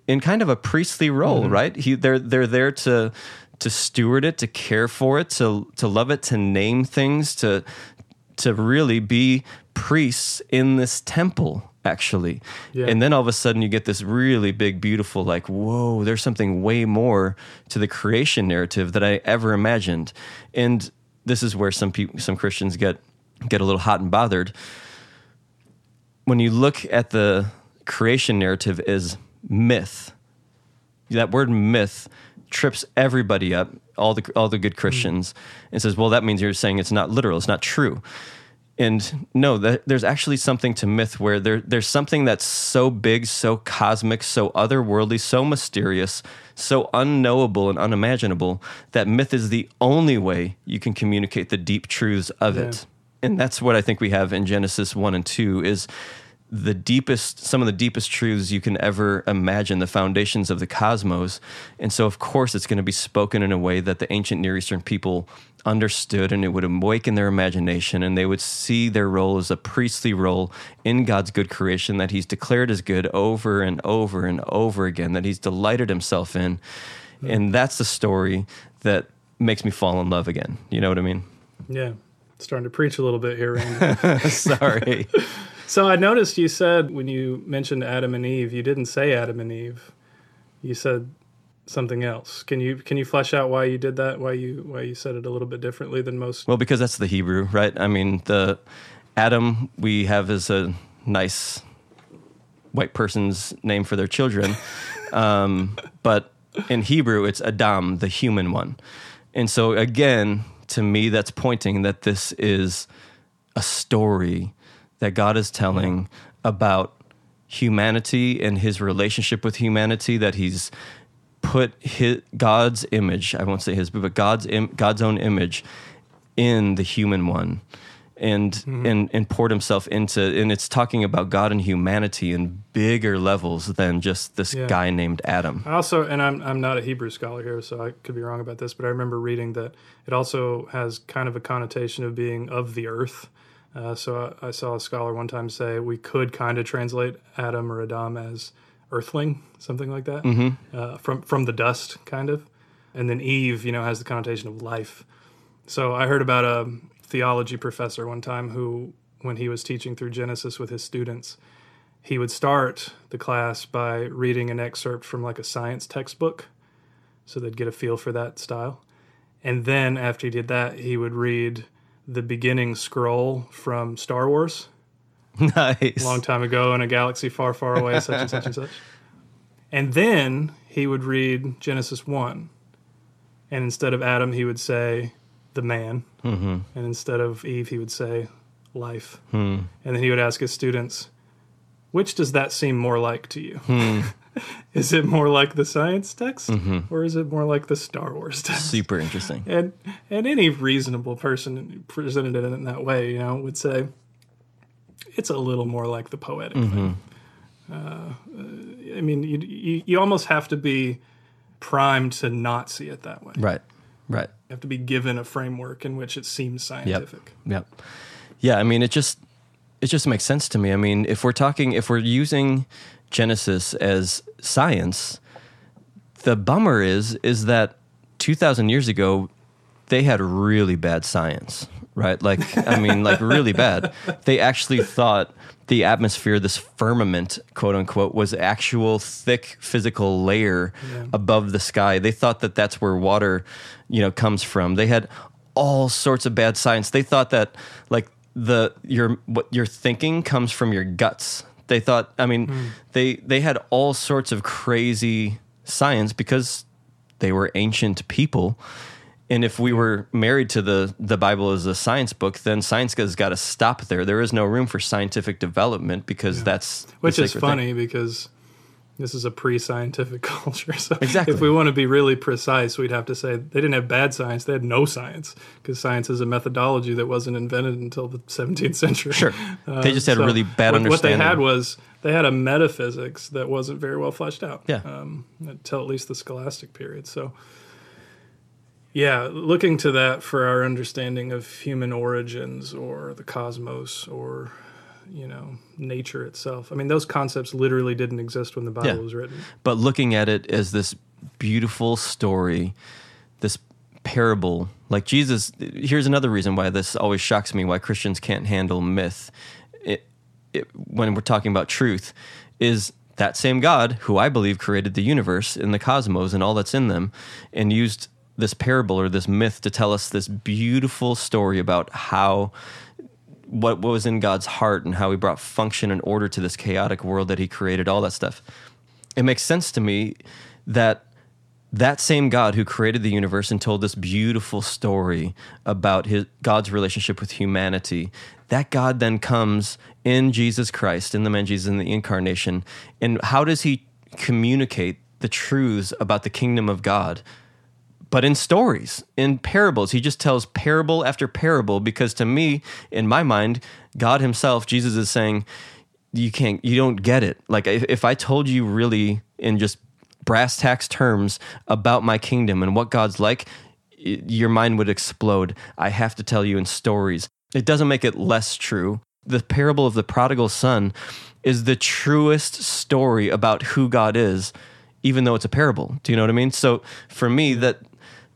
S1: in kind of a priestly role, mm-hmm. right? He, they're, they're there to, to steward it, to care for it, to, to love it, to name things, to, to really be priests in this temple actually. Yeah. And then all of a sudden you get this really big, beautiful, like, whoa, there's something way more to the creation narrative that I ever imagined. And this is where some people, some Christians get get a little hot and bothered. When you look at the creation narrative as myth, that word myth trips everybody up, all the all the good Christians, mm. and says, "Well, that means you're saying it's not literal, it's not true." and no, that, there's actually something to myth where there, there's something that's so big, so cosmic, so otherworldly, so mysterious, so unknowable and unimaginable that myth is the only way you can communicate the deep truths of yeah. it. And that's what I think we have in Genesis 1 and 2 is the deepest some of the deepest truths you can ever imagine the foundations of the cosmos. And so of course it's going to be spoken in a way that the ancient near eastern people understood and it would awaken their imagination and they would see their role as a priestly role in God's good creation that he's declared as good over and over and over again that he's delighted himself in. Mm-hmm. and that's the story that makes me fall in love again. You know what i mean?
S2: Yeah. Starting to preach a little bit here [laughs]
S1: sorry [laughs]
S2: So I noticed you said when you mentioned Adam and Eve, you didn't say Adam and Eve. You said something else. Can you can you flesh out why you did that? Why you why you said it a little bit differently than most?
S1: Well, because that's the Hebrew, right? I mean, the Adam we have is a nice white person's name for their children, [laughs] um, but in Hebrew it's Adam, the human one. And so again, to me, that's pointing that this is a story that God is telling about humanity and his relationship with humanity that he's put his, God's image, I won't say his, but God's Im, God's own image in the human one and mm-hmm. and and poured himself into and it's talking about God and humanity in bigger levels than just this yeah. guy named Adam.
S2: I also and I'm I'm not a Hebrew scholar here so I could be wrong about this but I remember reading that it also has kind of a connotation of being of the earth uh, so I, I, saw a scholar one time say we could kind of translate Adam or Adam as earthling, something like that, mm-hmm. uh, from from the dust, kind of. And then Eve, you know, has the connotation of life. So I heard about a theology professor one time who, when he was teaching through Genesis with his students, he would start the class by reading an excerpt from like a science textbook, so they'd get a feel for that style. And then after he did that, he would read the beginning scroll from Star Wars.
S1: Nice.
S2: Long time ago in a galaxy far, far away, such and such and such. And then he would read Genesis 1. And instead of Adam, he would say the man. Mm-hmm. And instead of Eve, he would say life. Hmm. And then he would ask his students, which does that seem more like to you? Hmm. [laughs] [laughs] is it more like the science text mm-hmm. or is it more like the Star Wars text?
S1: Super interesting. [laughs]
S2: And and any reasonable person presented it in that way, you know, would say it's a little more like the poetic mm-hmm. thing. Uh, I mean, you, you, you almost have to be primed to not see it that way.
S1: Right. Right.
S2: You have to be given a framework in which it seems scientific.
S1: Yep. yep. Yeah. I mean, it just it just makes sense to me. I mean, if we're talking, if we're using Genesis as science. The bummer is is that 2000 years ago they had really bad science, right? Like I mean like really bad. They actually thought the atmosphere, this firmament, quote unquote, was actual thick physical layer yeah. above the sky. They thought that that's where water, you know, comes from. They had all sorts of bad science. They thought that like the your what you're thinking comes from your guts. They thought, I mean, mm. they they had all sorts of crazy science because they were ancient people. And if we were married to the the Bible as a science book, then science has got to stop there. There is no room for scientific development because yeah. that's
S2: which is funny thing. because This is a pre-scientific [laughs] culture. So
S1: Exactly.
S2: if we want to be really precise, we'd have to say they didn't have bad science; they had no science because science is a methodology that wasn't invented until the 17th century.
S1: Sure. [laughs] They just had a really bad
S2: what, what they had was they had a metaphysics that wasn't very well fleshed out.
S1: Yeah.
S2: Um, until at least the Scholastic period. So, yeah, looking to that for our understanding of human origins or the cosmos or you know nature itself. I mean, those concepts literally didn't exist when the Bible
S1: Yeah.
S2: was written.
S1: but looking at it as this beautiful story, this parable, like Jesus. Here's another reason why this always shocks me: why Christians can't handle myth it, it, when we're talking about truth, is that same God who I believe created the universe and the cosmos and all that's in them, and used this parable or this myth to tell us this beautiful story about how what, was in God's heart and how he brought function and order to this chaotic world that he created, all that stuff. It makes sense to me that that same God who created the universe and told this beautiful story about his God's relationship with humanity, that God then comes in Jesus Christ, in the man Jesus in the incarnation. And how does he communicate the truths about the kingdom of God? But in stories, in parables. He just tells parable after parable because to me, in my mind, God Himself, Jesus is saying, you can't, you don't get it. Like if, if I told you really in just brass tacks terms about my kingdom and what God's like, your mind would explode. I have to tell you in stories. It doesn't make it less true. The parable of the prodigal son is the truest story about who God is, even though it's a parable. Do you know what I mean? So for me, that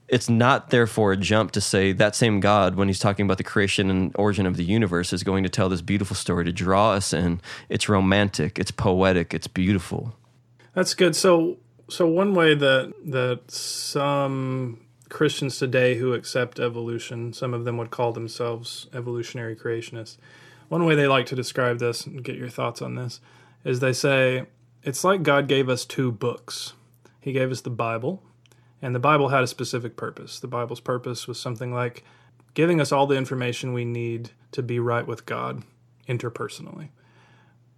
S1: it's not therefore a jump to say that same God, when he's talking about the creation and origin of the universe, is going to tell this beautiful story to draw us in. It's romantic, it's poetic, it's beautiful.
S2: That's good. So, so one way that that some Christians today who accept evolution, some of them would call themselves evolutionary creationists. One way they like to describe this and get your thoughts on this is they say it's like God gave us two books. He gave us the Bible, and the Bible had a specific purpose. The Bible's purpose was something like giving us all the information we need to be right with God interpersonally.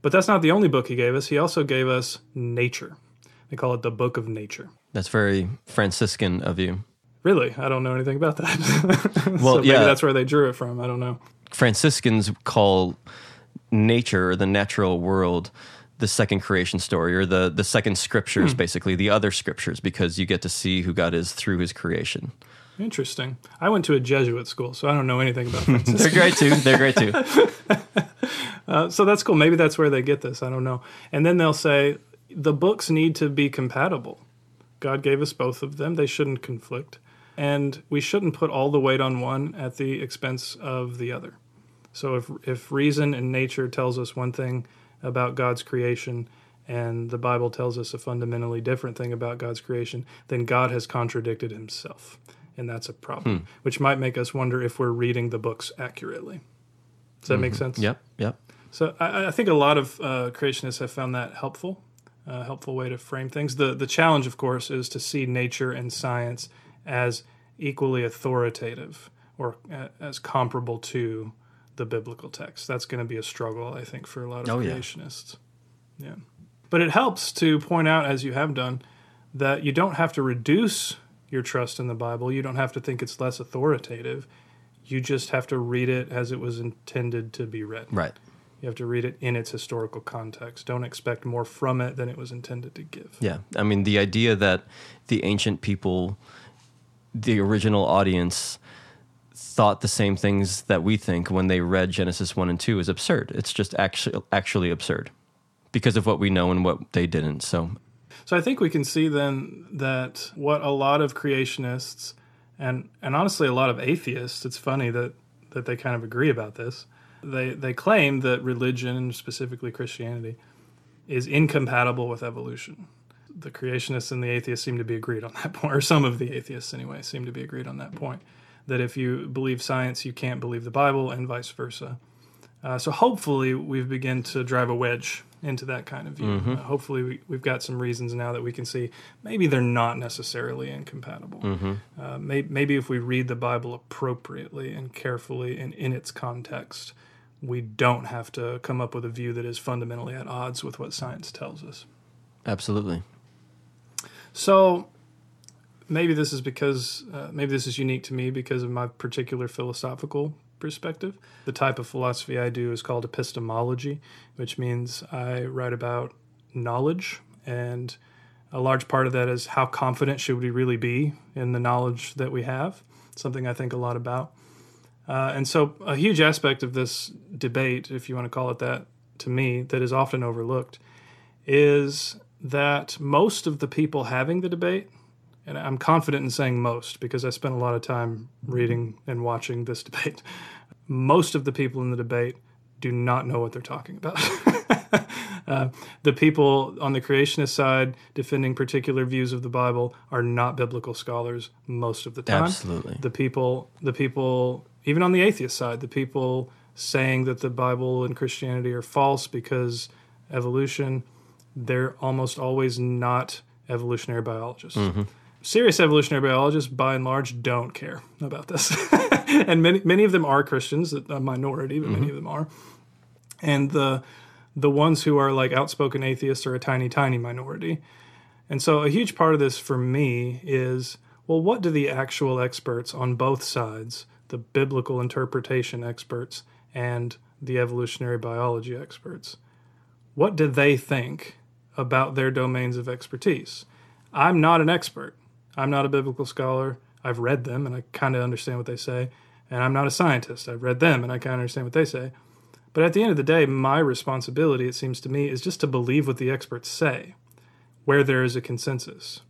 S2: But that's not the only book he gave us. He also gave us nature. They call it the book of nature.
S1: That's very Franciscan of you.
S2: Really? I don't know anything about that. [laughs]
S1: Well,
S2: so maybe
S1: yeah.
S2: that's where they drew it from. I don't know.
S1: Franciscans call nature or the natural world the second creation story or the, the second scriptures, basically, the other scriptures, because you get to see who God is through his creation.
S2: Interesting. I went to a Jesuit school, so I don't know anything about [laughs] Francis.
S1: They're great too. They're great too. [laughs]
S2: Uh, so that's cool. Maybe that's where they get this. I don't know. And then they'll say the books need to be compatible. God gave us both of them. They shouldn't conflict. And we shouldn't put all the weight on one at the expense of the other. So if if reason and nature tells us one thing about God's creation and the Bible tells us a fundamentally different thing about God's creation, then God has contradicted himself. And that's a problem, which might make us wonder if we're reading the books accurately. Does that make sense?
S1: Yep. Yep.
S2: So I, I think a lot of uh, creationists have found that helpful, a helpful way to frame things. The the challenge, of course, is to see nature and science as equally authoritative or uh, as comparable to the biblical text. That's going to be a struggle, I think, for a lot of
S1: Oh, yeah.
S2: creationists. Yeah, but it helps to point out, as you have done, that you don't have to reduce your trust in the Bible. You don't have to think it's less authoritative. You just have to read it as it was intended to be read.
S1: Right.
S2: You have to read it in its historical context. Don't expect more from it than it was intended to give.
S1: Yeah. I mean, the idea that the ancient people, the original audience, thought the same things that we think when they read Genesis 1 and 2 is absurd. It's just actually, actually absurd because of what we know and what they didn't. So,
S2: So I think we can see then that what a lot of creationists and and honestly a lot of atheists, it's funny that that they kind of agree about this. They they claim that religion, specifically Christianity, is incompatible with evolution. The creationists and the atheists seem to be agreed on that point, or some of the atheists anyway seem to be agreed on that point. That if you believe science, you can't believe the Bible, and vice versa. Uh, so hopefully we've begun to drive a wedge into that kind of view. Uh, hopefully we, we've got some reasons now that we can see maybe they're not necessarily incompatible. Uh, may, maybe if we read the Bible appropriately and carefully and in its context, we don't have to come up with a view that is fundamentally at odds with what science tells us.
S1: Absolutely.
S2: So maybe this is because uh, maybe this is unique to me because of my particular philosophical perspective. The type of philosophy I do is called epistemology, which means I write about knowledge and a large part of that is how confident should we really be in the knowledge that we have something i think a lot about uh, and so a huge aspect of this debate if you want to call it that to me that is often overlooked is that most of the people having the debate and i'm confident in saying most because i spent a lot of time reading and watching this [laughs] debate most of the people in the debate do not know what they're talking about [laughs] Uh, the people on the creationist side defending particular views of the Bible are not biblical scholars most of the time.
S1: Absolutely.
S2: The people, the people, even on the atheist side, the people saying that the Bible and Christianity are false because evolution, they're almost always not evolutionary biologists.
S1: Mm-hmm.
S2: Serious evolutionary biologists, by and large, don't care about this, [laughs] and many many of them are Christians, a minority, but many mm-hmm. of them are. And the the ones who are like outspoken atheists are a tiny, tiny minority. And so a huge part of this for me is well, what do the actual experts on both sides, the biblical interpretation experts and the evolutionary biology experts, what do they think about their domains of expertise? I'm not an expert. I'm not a biblical scholar. I've read them and I kind of understand what they say. And I'm not a scientist. I've read them and I kind of understand what they say. But at the end of the day, my responsibility, it seems to me, is just to believe what the experts say, where there is a consensus.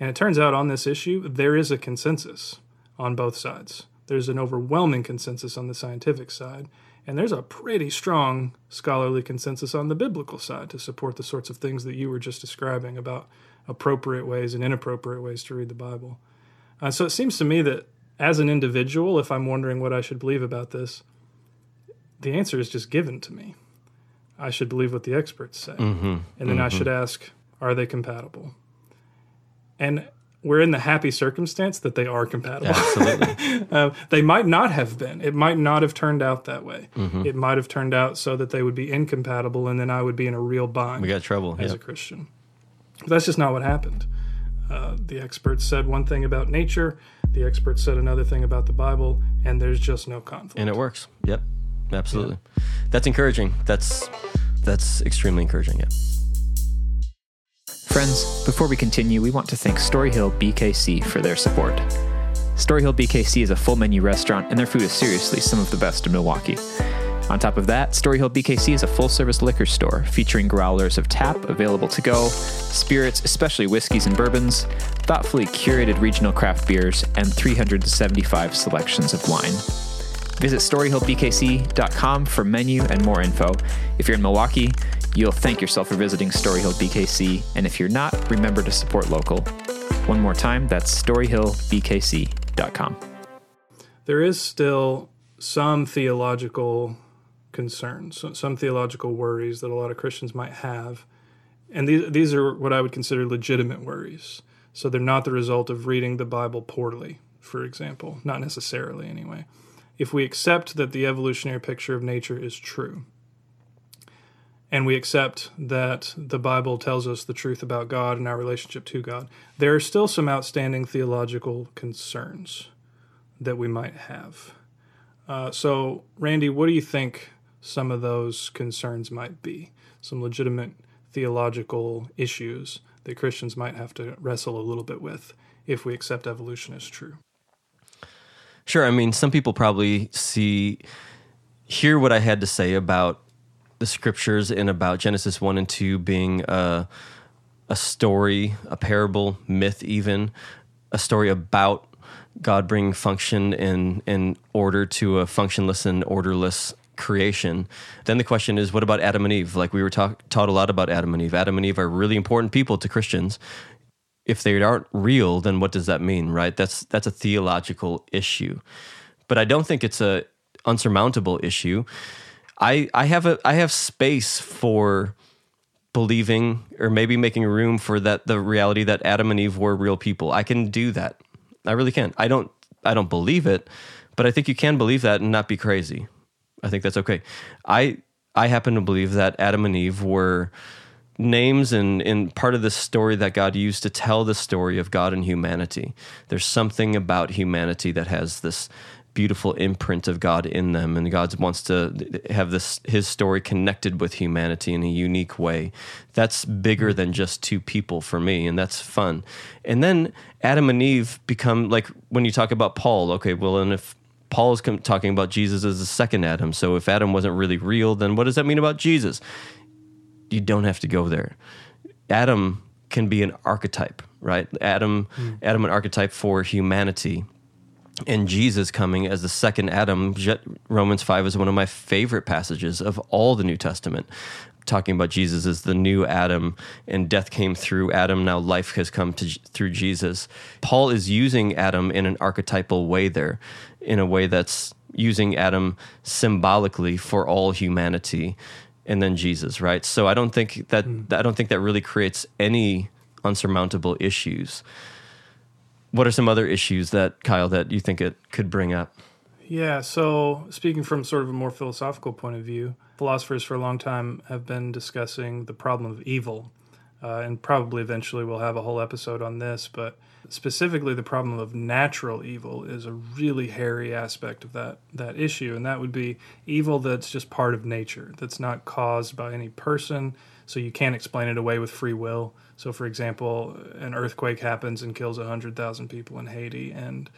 S2: And it turns out on this issue, there is a consensus on both sides. There's an overwhelming consensus on the scientific side, and there's a pretty strong scholarly consensus on the biblical side to support the sorts of things that you were just describing about appropriate ways and inappropriate ways to read the Bible. Uh, so it seems to me that as an individual, if I'm wondering what I should believe about this, the answer is just given to me. I should believe what the experts say.
S1: Mm-hmm.
S2: And then mm-hmm. I should ask, are they compatible? And we're in the happy circumstance that they are compatible.
S1: Absolutely. uh, [laughs]
S2: they might not have been. It might not have turned out that way.
S1: Mm-hmm.
S2: It might have turned out so that they would be incompatible, and then I would be in a real bind.
S1: We got trouble
S2: as a Christian. But that's just not what happened. Uh, the experts said one thing about nature. The experts said another thing about the Bible, and there's just no conflict.
S1: And it works. Yep. Absolutely. Yeah. That's encouraging. That's that's extremely encouraging. Yeah.
S3: Friends, before we continue, we want to thank Storyhill BKC for their support. Storyhill BKC is a full menu restaurant, and their food is seriously some of the best in Milwaukee. On top of that, Storyhill BKC is a full service liquor store featuring growlers of tap available to go, spirits, especially whiskeys and bourbons, thoughtfully curated regional craft beers, and 375 selections of wine. Visit StoryhillBKC.com for menu and more info. If you're in Milwaukee, you'll thank yourself for visiting Storyhill BKC, and if you're not, remember to support local. One more time, that's StoryhillBKC.com.
S2: There is still some theological concerns, some theological worries that a lot of Christians might have. And these, these are what I would consider legitimate worries. So they're not the result of reading the Bible poorly, for example, not necessarily anyway if we accept that the evolutionary picture of nature is true, and we accept that the Bible tells us the truth about God and our relationship to God, there are still some outstanding theological concerns that we might have. Uh, so, Randy, what do you think some of those concerns might be? Some legitimate theological issues that Christians might have to wrestle a little bit with if we accept evolution as true.
S1: Sure. I mean, some people probably see, hear what I had to say about the scriptures and about Genesis 1 and 2 being a, a story, a parable, myth, even, a story about God bringing function and, and order to a functionless and orderless creation. Then the question is, what about Adam and Eve? Like we were taught a lot about Adam and Eve. Adam and Eve are really important people to Christians if they aren't real, then what does that mean, right? That's that's a theological issue. But I don't think it's a unsurmountable issue. I I have a I have space for believing or maybe making room for that the reality that Adam and Eve were real people. I can do that. I really can. I don't I don't believe it, but I think you can believe that and not be crazy. I think that's okay. I I happen to believe that Adam and Eve were names and, and part of the story that God used to tell the story of God and humanity. There's something about humanity that has this beautiful imprint of God in them, and God wants to have this His story connected with humanity in a unique way. That's bigger than just two people for me, and that's fun. And then Adam and Eve become like when you talk about Paul. Okay, well, and if Paul is talking about Jesus as the second Adam, so if Adam wasn't really real, then what does that mean about Jesus? You don't have to go there. Adam can be an archetype, right? Adam, mm. Adam, an archetype for humanity and Jesus coming as the second Adam. Romans 5 is one of my favorite passages of all the New Testament, talking about Jesus as the new Adam, and death came through Adam. Now life has come to, through Jesus. Paul is using Adam in an archetypal way there, in a way that's using Adam symbolically for all humanity, and then Jesus, right? So I don't think that mm. I don't think that really creates any unsurmountable issues what are some other issues that Kyle that you think it could bring up?
S2: Yeah, so speaking from sort of a more philosophical point of view, philosophers for a long time have been discussing the problem of evil, uh, and probably eventually we'll have a whole episode on this. But specifically, the problem of natural evil is a really hairy aspect of that that issue, and that would be evil that's just part of nature, that's not caused by any person, so you can't explain it away with free will. So, for example, an earthquake happens and kills 100,000 people in Haiti, and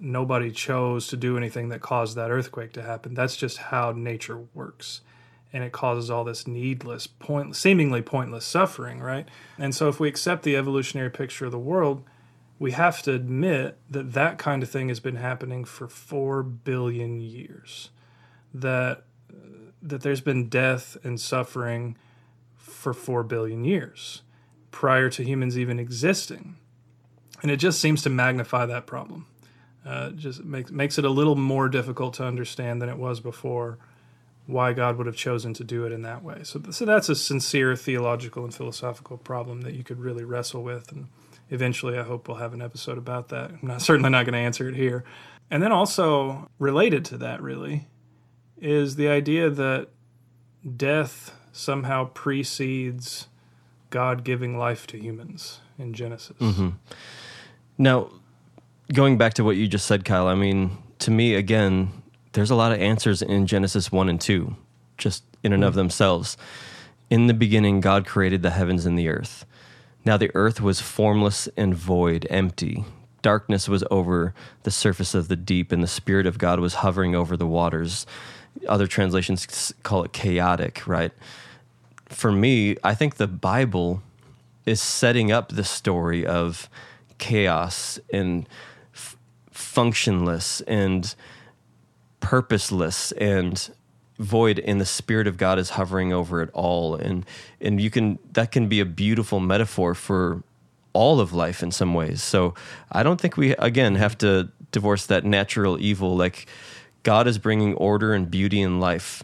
S2: nobody chose to do anything that caused that earthquake to happen. That's just how nature works. And it causes all this needless, point, seemingly pointless suffering, right? And so, if we accept the evolutionary picture of the world, we have to admit that that kind of thing has been happening for 4 billion years. That, that there's been death and suffering for 4 billion years prior to humans even existing. And it just seems to magnify that problem. Uh, just makes makes it a little more difficult to understand than it was before why God would have chosen to do it in that way. So, so that's a sincere theological and philosophical problem that you could really wrestle with. And eventually, I hope we'll have an episode about that. I'm not [laughs] certainly not going to answer it here. And then also related to that, really, is the idea that death somehow precedes God giving life to humans in Genesis.
S1: Mm-hmm. Now, going back to what you just said, Kyle, I mean, to me, again, there's a lot of answers in Genesis 1 and 2, just in and mm-hmm. of themselves. In the beginning, God created the heavens and the earth. Now the earth was formless and void, empty. Darkness was over the surface of the deep, and the Spirit of God was hovering over the waters. Other translations call it chaotic, right? for me, I think the Bible is setting up the story of chaos and functionless and purposeless and void and the spirit of god is hovering over it all. And and you can that can be a beautiful metaphor for all of life in some ways. So i don't think we again have to divorce that natural evil. Like god is bringing order and beauty in life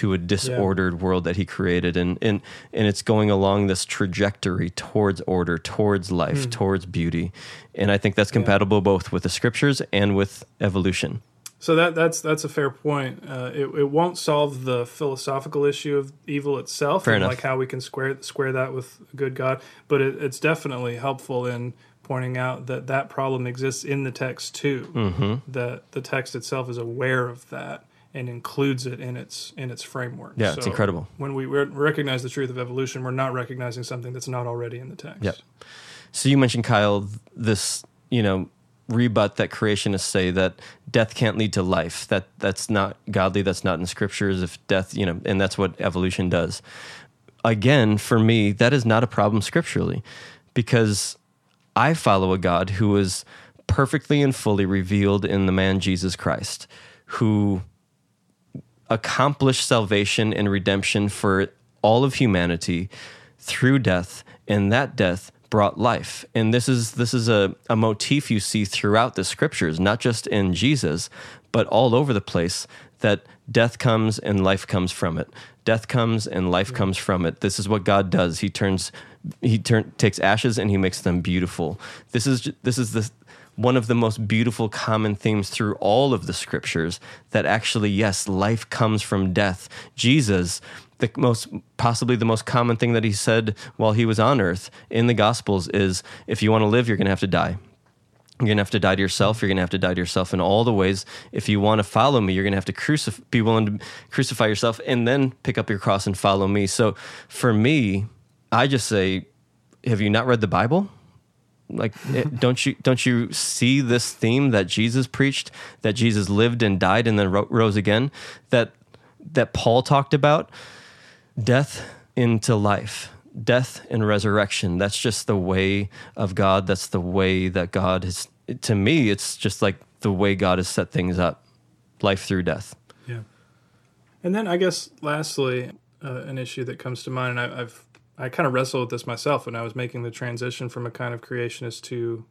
S1: to a disordered yeah. world that he created and, and and it's going along this trajectory towards order towards life mm. towards beauty and i think that's compatible yeah. both with the scriptures and with evolution
S2: so that that's that's a fair point. Uh, it, it won't solve the philosophical issue of evil itself,
S1: fair
S2: and
S1: enough.
S2: like how we can square square that with a good God. But it, it's definitely helpful in pointing out that that problem exists in the text too.
S1: Mm-hmm.
S2: That the text itself is aware of that, and includes it in its in its framework.
S1: Yeah, so it's incredible.
S2: When we recognize the truth of evolution, we're not recognizing something that's not already in the text.
S1: Yep. So you mentioned Kyle this, you know, rebut that creationists say that death can't lead to life. That that's not godly. That's not in scriptures. If death, you know, and that's what evolution does. Again, for me, that is not a problem scripturally, because I follow a God who is perfectly and fully revealed in the man Jesus Christ, who accomplished salvation and redemption for all of humanity through death, and that death brought life. And this is this is a, a motif you see throughout the scriptures, not just in Jesus, but all over the place, that death comes and life comes from it. Death comes and life comes from it. This is what God does. He turns he turn, takes ashes and he makes them beautiful. This is this is the one of the most beautiful common themes through all of the scriptures that actually, yes, life comes from death. Jesus, the most possibly the most common thing that he said while he was on earth in the gospels is if you want to live you're going to have to die. You're going to have to die to yourself. You're going to have to die to yourself in all the ways. If you want to follow me you're going to have to crucify be willing to crucify yourself and then pick up your cross and follow me. So for me i just say have you not read the bible like it, don't you don't you see this theme that jesus preached that jesus lived and died and then ro- rose again that that paul talked about? Death into life death and resurrection. That's just the way of god. That's the way that god has to me it's just like the way god has set things up life through death.
S2: Yeah. And then I guess lastly, uh, an issue that comes to mind, and I, I've I kind of wrestled with this myself when I was making the transition from a kind of creationist to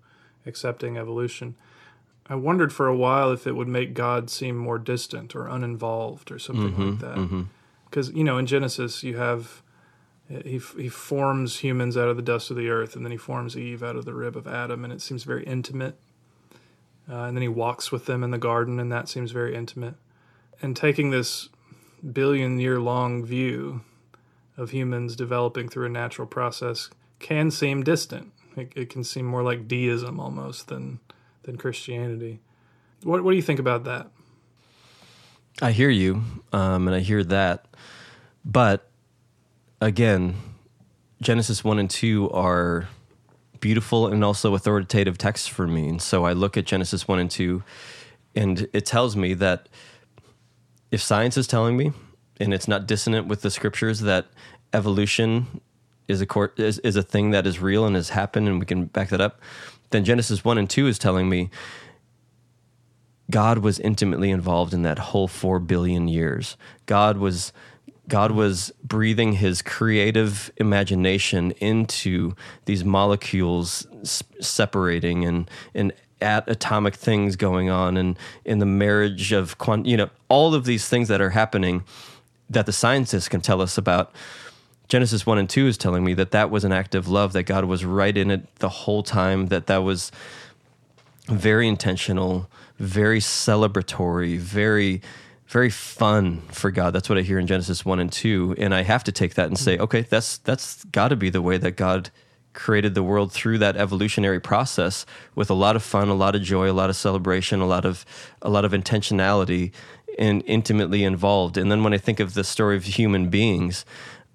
S2: accepting evolution. I wondered for a while if it would make God seem more distant or uninvolved or something like that. Because you know, in Genesis, you have he he forms humans out of the dust of the earth, and then he forms Eve out of the rib of Adam, and it seems very intimate. Uh, and then he walks with them in the garden, and that seems very intimate. And taking this billion year long view of humans developing through a natural process can seem distant. It, it can seem more like deism almost than than Christianity. What what do you think about that?
S1: I hear you, um, and I hear that, but again, Genesis one and two are beautiful and also authoritative texts for me, and so I look at Genesis one and two, and it tells me that if science is telling me, and it's not dissonant with the scriptures, that evolution is a is, is a thing that is real and has happened, and we can back that up, then Genesis one and two is telling me God was intimately involved in that whole 4 billion years. God was God was breathing his creative imagination into these molecules separating and and at atomic things going on and in the marriage of quant- you know all of these things that are happening that the scientists can tell us about. Genesis 1 and 2 is telling me that that was an act of love that God was right in it the whole time that that was very intentional, very celebratory, very very fun for God. That's what I hear in Genesis 1 and 2 and I have to take that and say, mm-hmm. okay, that's that's got to be the way that God created the world through that evolutionary process with a lot of fun, a lot of joy, a lot of celebration, a lot of a lot of intentionality and intimately involved. And then when I think of the story of human beings,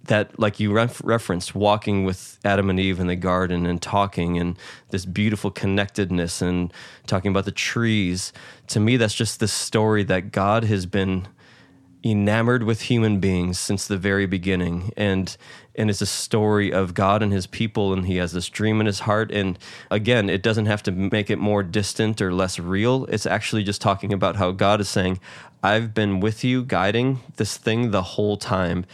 S1: that like you ref- referenced walking with adam and eve in the garden and talking and this beautiful connectedness and talking about the trees to me that's just the story that god has been enamored with human beings since the very beginning and and it's a story of god and his people and he has this dream in his heart and again it doesn't have to make it more distant or less real it's actually just talking about how god is saying i've been with you guiding this thing the whole time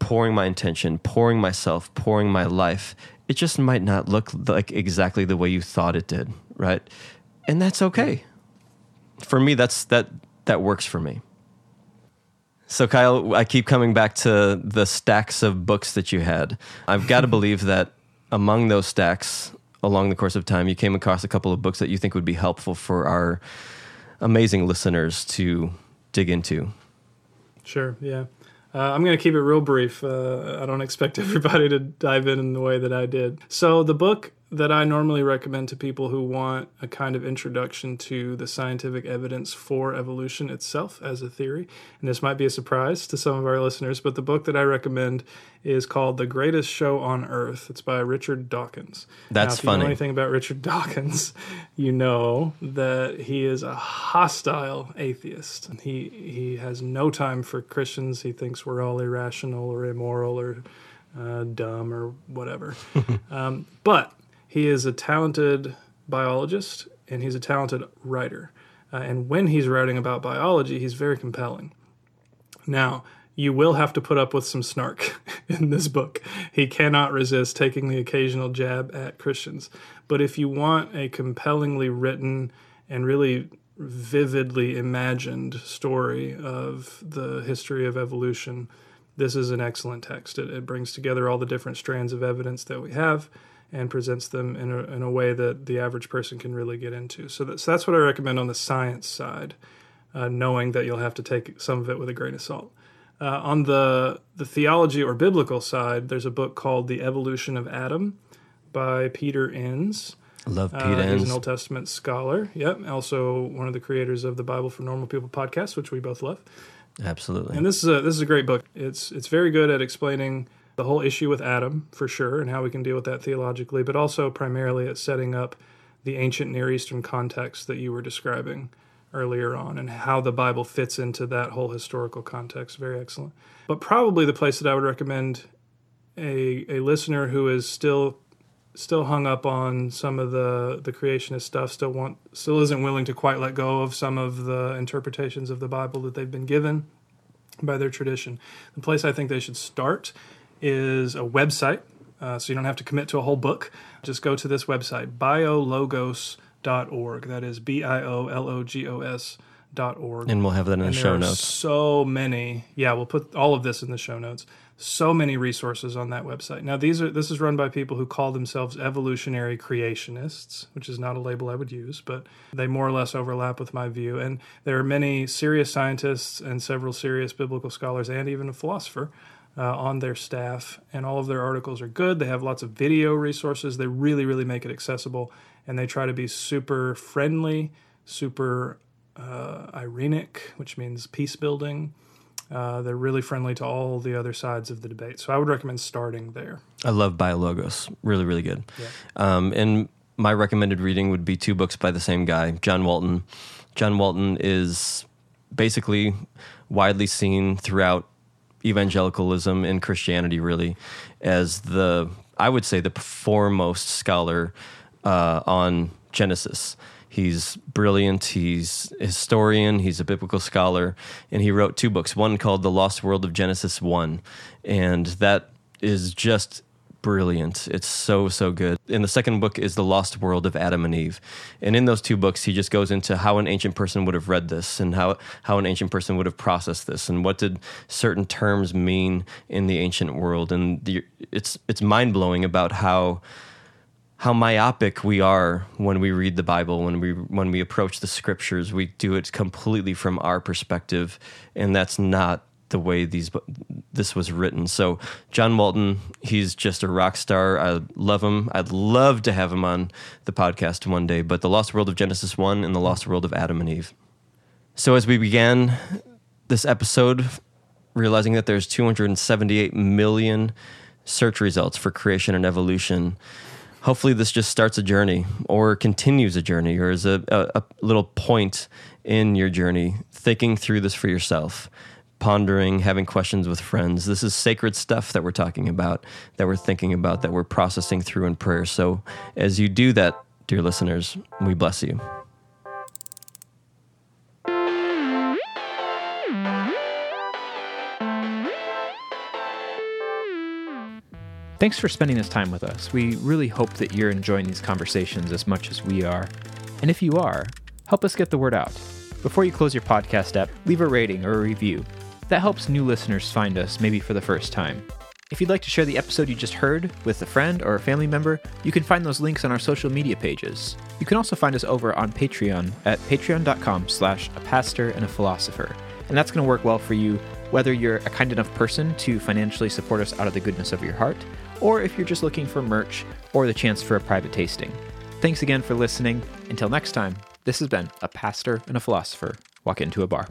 S1: pouring my intention, pouring myself, pouring my life, it just might not look like exactly the way you thought it did, right? And that's okay. For me, that's that that works for me. So Kyle, I keep coming back to the stacks of books that you had. I've got to [laughs] believe that among those stacks, along the course of time, you came across a couple of books that you think would be helpful for our amazing listeners to dig into.
S2: Sure, yeah. Uh, I'm going to keep it real brief. Uh, I don't expect [laughs] everybody to dive in in the way that I did. So, the book that I normally recommend to people who want a kind of introduction to the scientific evidence for evolution itself as a theory, and this might be a surprise to some of our listeners, but the book that I recommend is called The Greatest Show on Earth. It's by Richard Dawkins.
S1: That's
S2: now, if
S1: funny.
S2: you know anything about Richard Dawkins, [laughs] you know that he is a hostile atheist. He he has no time for Christians. He thinks we're all irrational or immoral or uh, dumb or whatever. [laughs] um, but he is a talented biologist and he's a talented writer. Uh, and when he's writing about biology, he's very compelling. Now, you will have to put up with some snark [laughs] in this book. He cannot resist taking the occasional jab at Christians. But if you want a compellingly written and really vividly imagined story of the history of evolution, this is an excellent text. It, it brings together all the different strands of evidence that we have and presents them in a, in a way that the average person can really get into. So that's, that's what I recommend on the science side, uh, knowing that you'll have to take some of it with a grain of salt. Uh, on the the theology or biblical side, there's a book called The Evolution of Adam by Peter Enns.
S1: Love Pete
S2: Uh, he's an Old Testament scholar. Yep. Also one of the creators of the Bible for Normal People podcast, which we both love.
S1: Absolutely.
S2: And this is a this is a great book. It's it's very good at explaining the whole issue with Adam for sure and how we can deal with that theologically, but also primarily at setting up the ancient Near Eastern context that you were describing earlier on and how the Bible fits into that whole historical context. Very excellent. But probably the place that I would recommend a a listener who is still still hung up on some of the the creationist stuff still want still isn't willing to quite let go of some of the interpretations of the bible that they've been given by their tradition the place i think they should start is a website uh, so you don't have to commit to a whole book just go to this website biologos.org that is b-i-o-l-o-g-o-s dot org
S1: and we'll have that in the show notes.
S2: So many, yeah, we'll put all of this in the show notes. So many resources on that website. Now, these are this is run by people who call themselves evolutionary creationists, which is not a label I would use, but they more or less overlap with my view. And there are many serious scientists and several serious biblical scholars, and even a philosopher. Uh, on their staff, and all of their articles are good. They have lots of video resources. They really, really make it accessible, and they try to be super friendly, super uh, Irenic, which means peace building. Uh, they're really friendly to all the other sides of the debate. So I would recommend starting there.
S1: I love Biologos. Really, really good. Um, and my recommended reading would be two books by the same guy, John Walton. John Walton is basically widely seen throughout evangelicalism and Christianity, really, as the, I would say, the foremost scholar uh, on Genesis. He's brilliant. He's a historian. He's a biblical scholar, and he wrote two books. One called "The Lost World of Genesis One," and that is just brilliant. It's so so good. And the second book is "The Lost World of Adam and Eve," and in those two books, he just goes into how an ancient person would have read this, and how how an ancient person would have processed this, and what did certain terms mean in the ancient world. And the, it's it's mind blowing about how how myopic we are when we read the Bible, when we when we approach the scriptures, we do it completely from our perspective, and that's not the way these this was written. So John Walton, he's just a rock star. I love him. I'd love to have him on the podcast one day. But the Lost World of Genesis one and the Lost World of Adam and Eve. So as we began this episode, realizing that there's 278 million search results for creation and evolution hopefully this just starts a journey or continues a journey or is a, a, a little point in your journey thinking through this for yourself pondering having questions with friends this is sacred stuff that we're talking about that we're thinking about that we're processing through in prayer so as you do that dear listeners we bless you
S3: Thanks for spending this time with us. We really hope that you're enjoying these conversations as much as we are. And if you are, help us get the word out. Before you close your podcast app, leave a rating or a review. That helps new listeners find us, maybe for the first time. If you'd like to share the episode you just heard with a friend or a family member, you can find those links on our social media pages. You can also find us over on Patreon at patreon.com slash a pastor and a philosopher. And that's going to work well for you whether you're a kind enough person to financially support us out of the goodness of your heart, or if you're just looking for merch or the chance for a private tasting. Thanks again for listening. Until next time, this has been a pastor and a philosopher walk into a bar.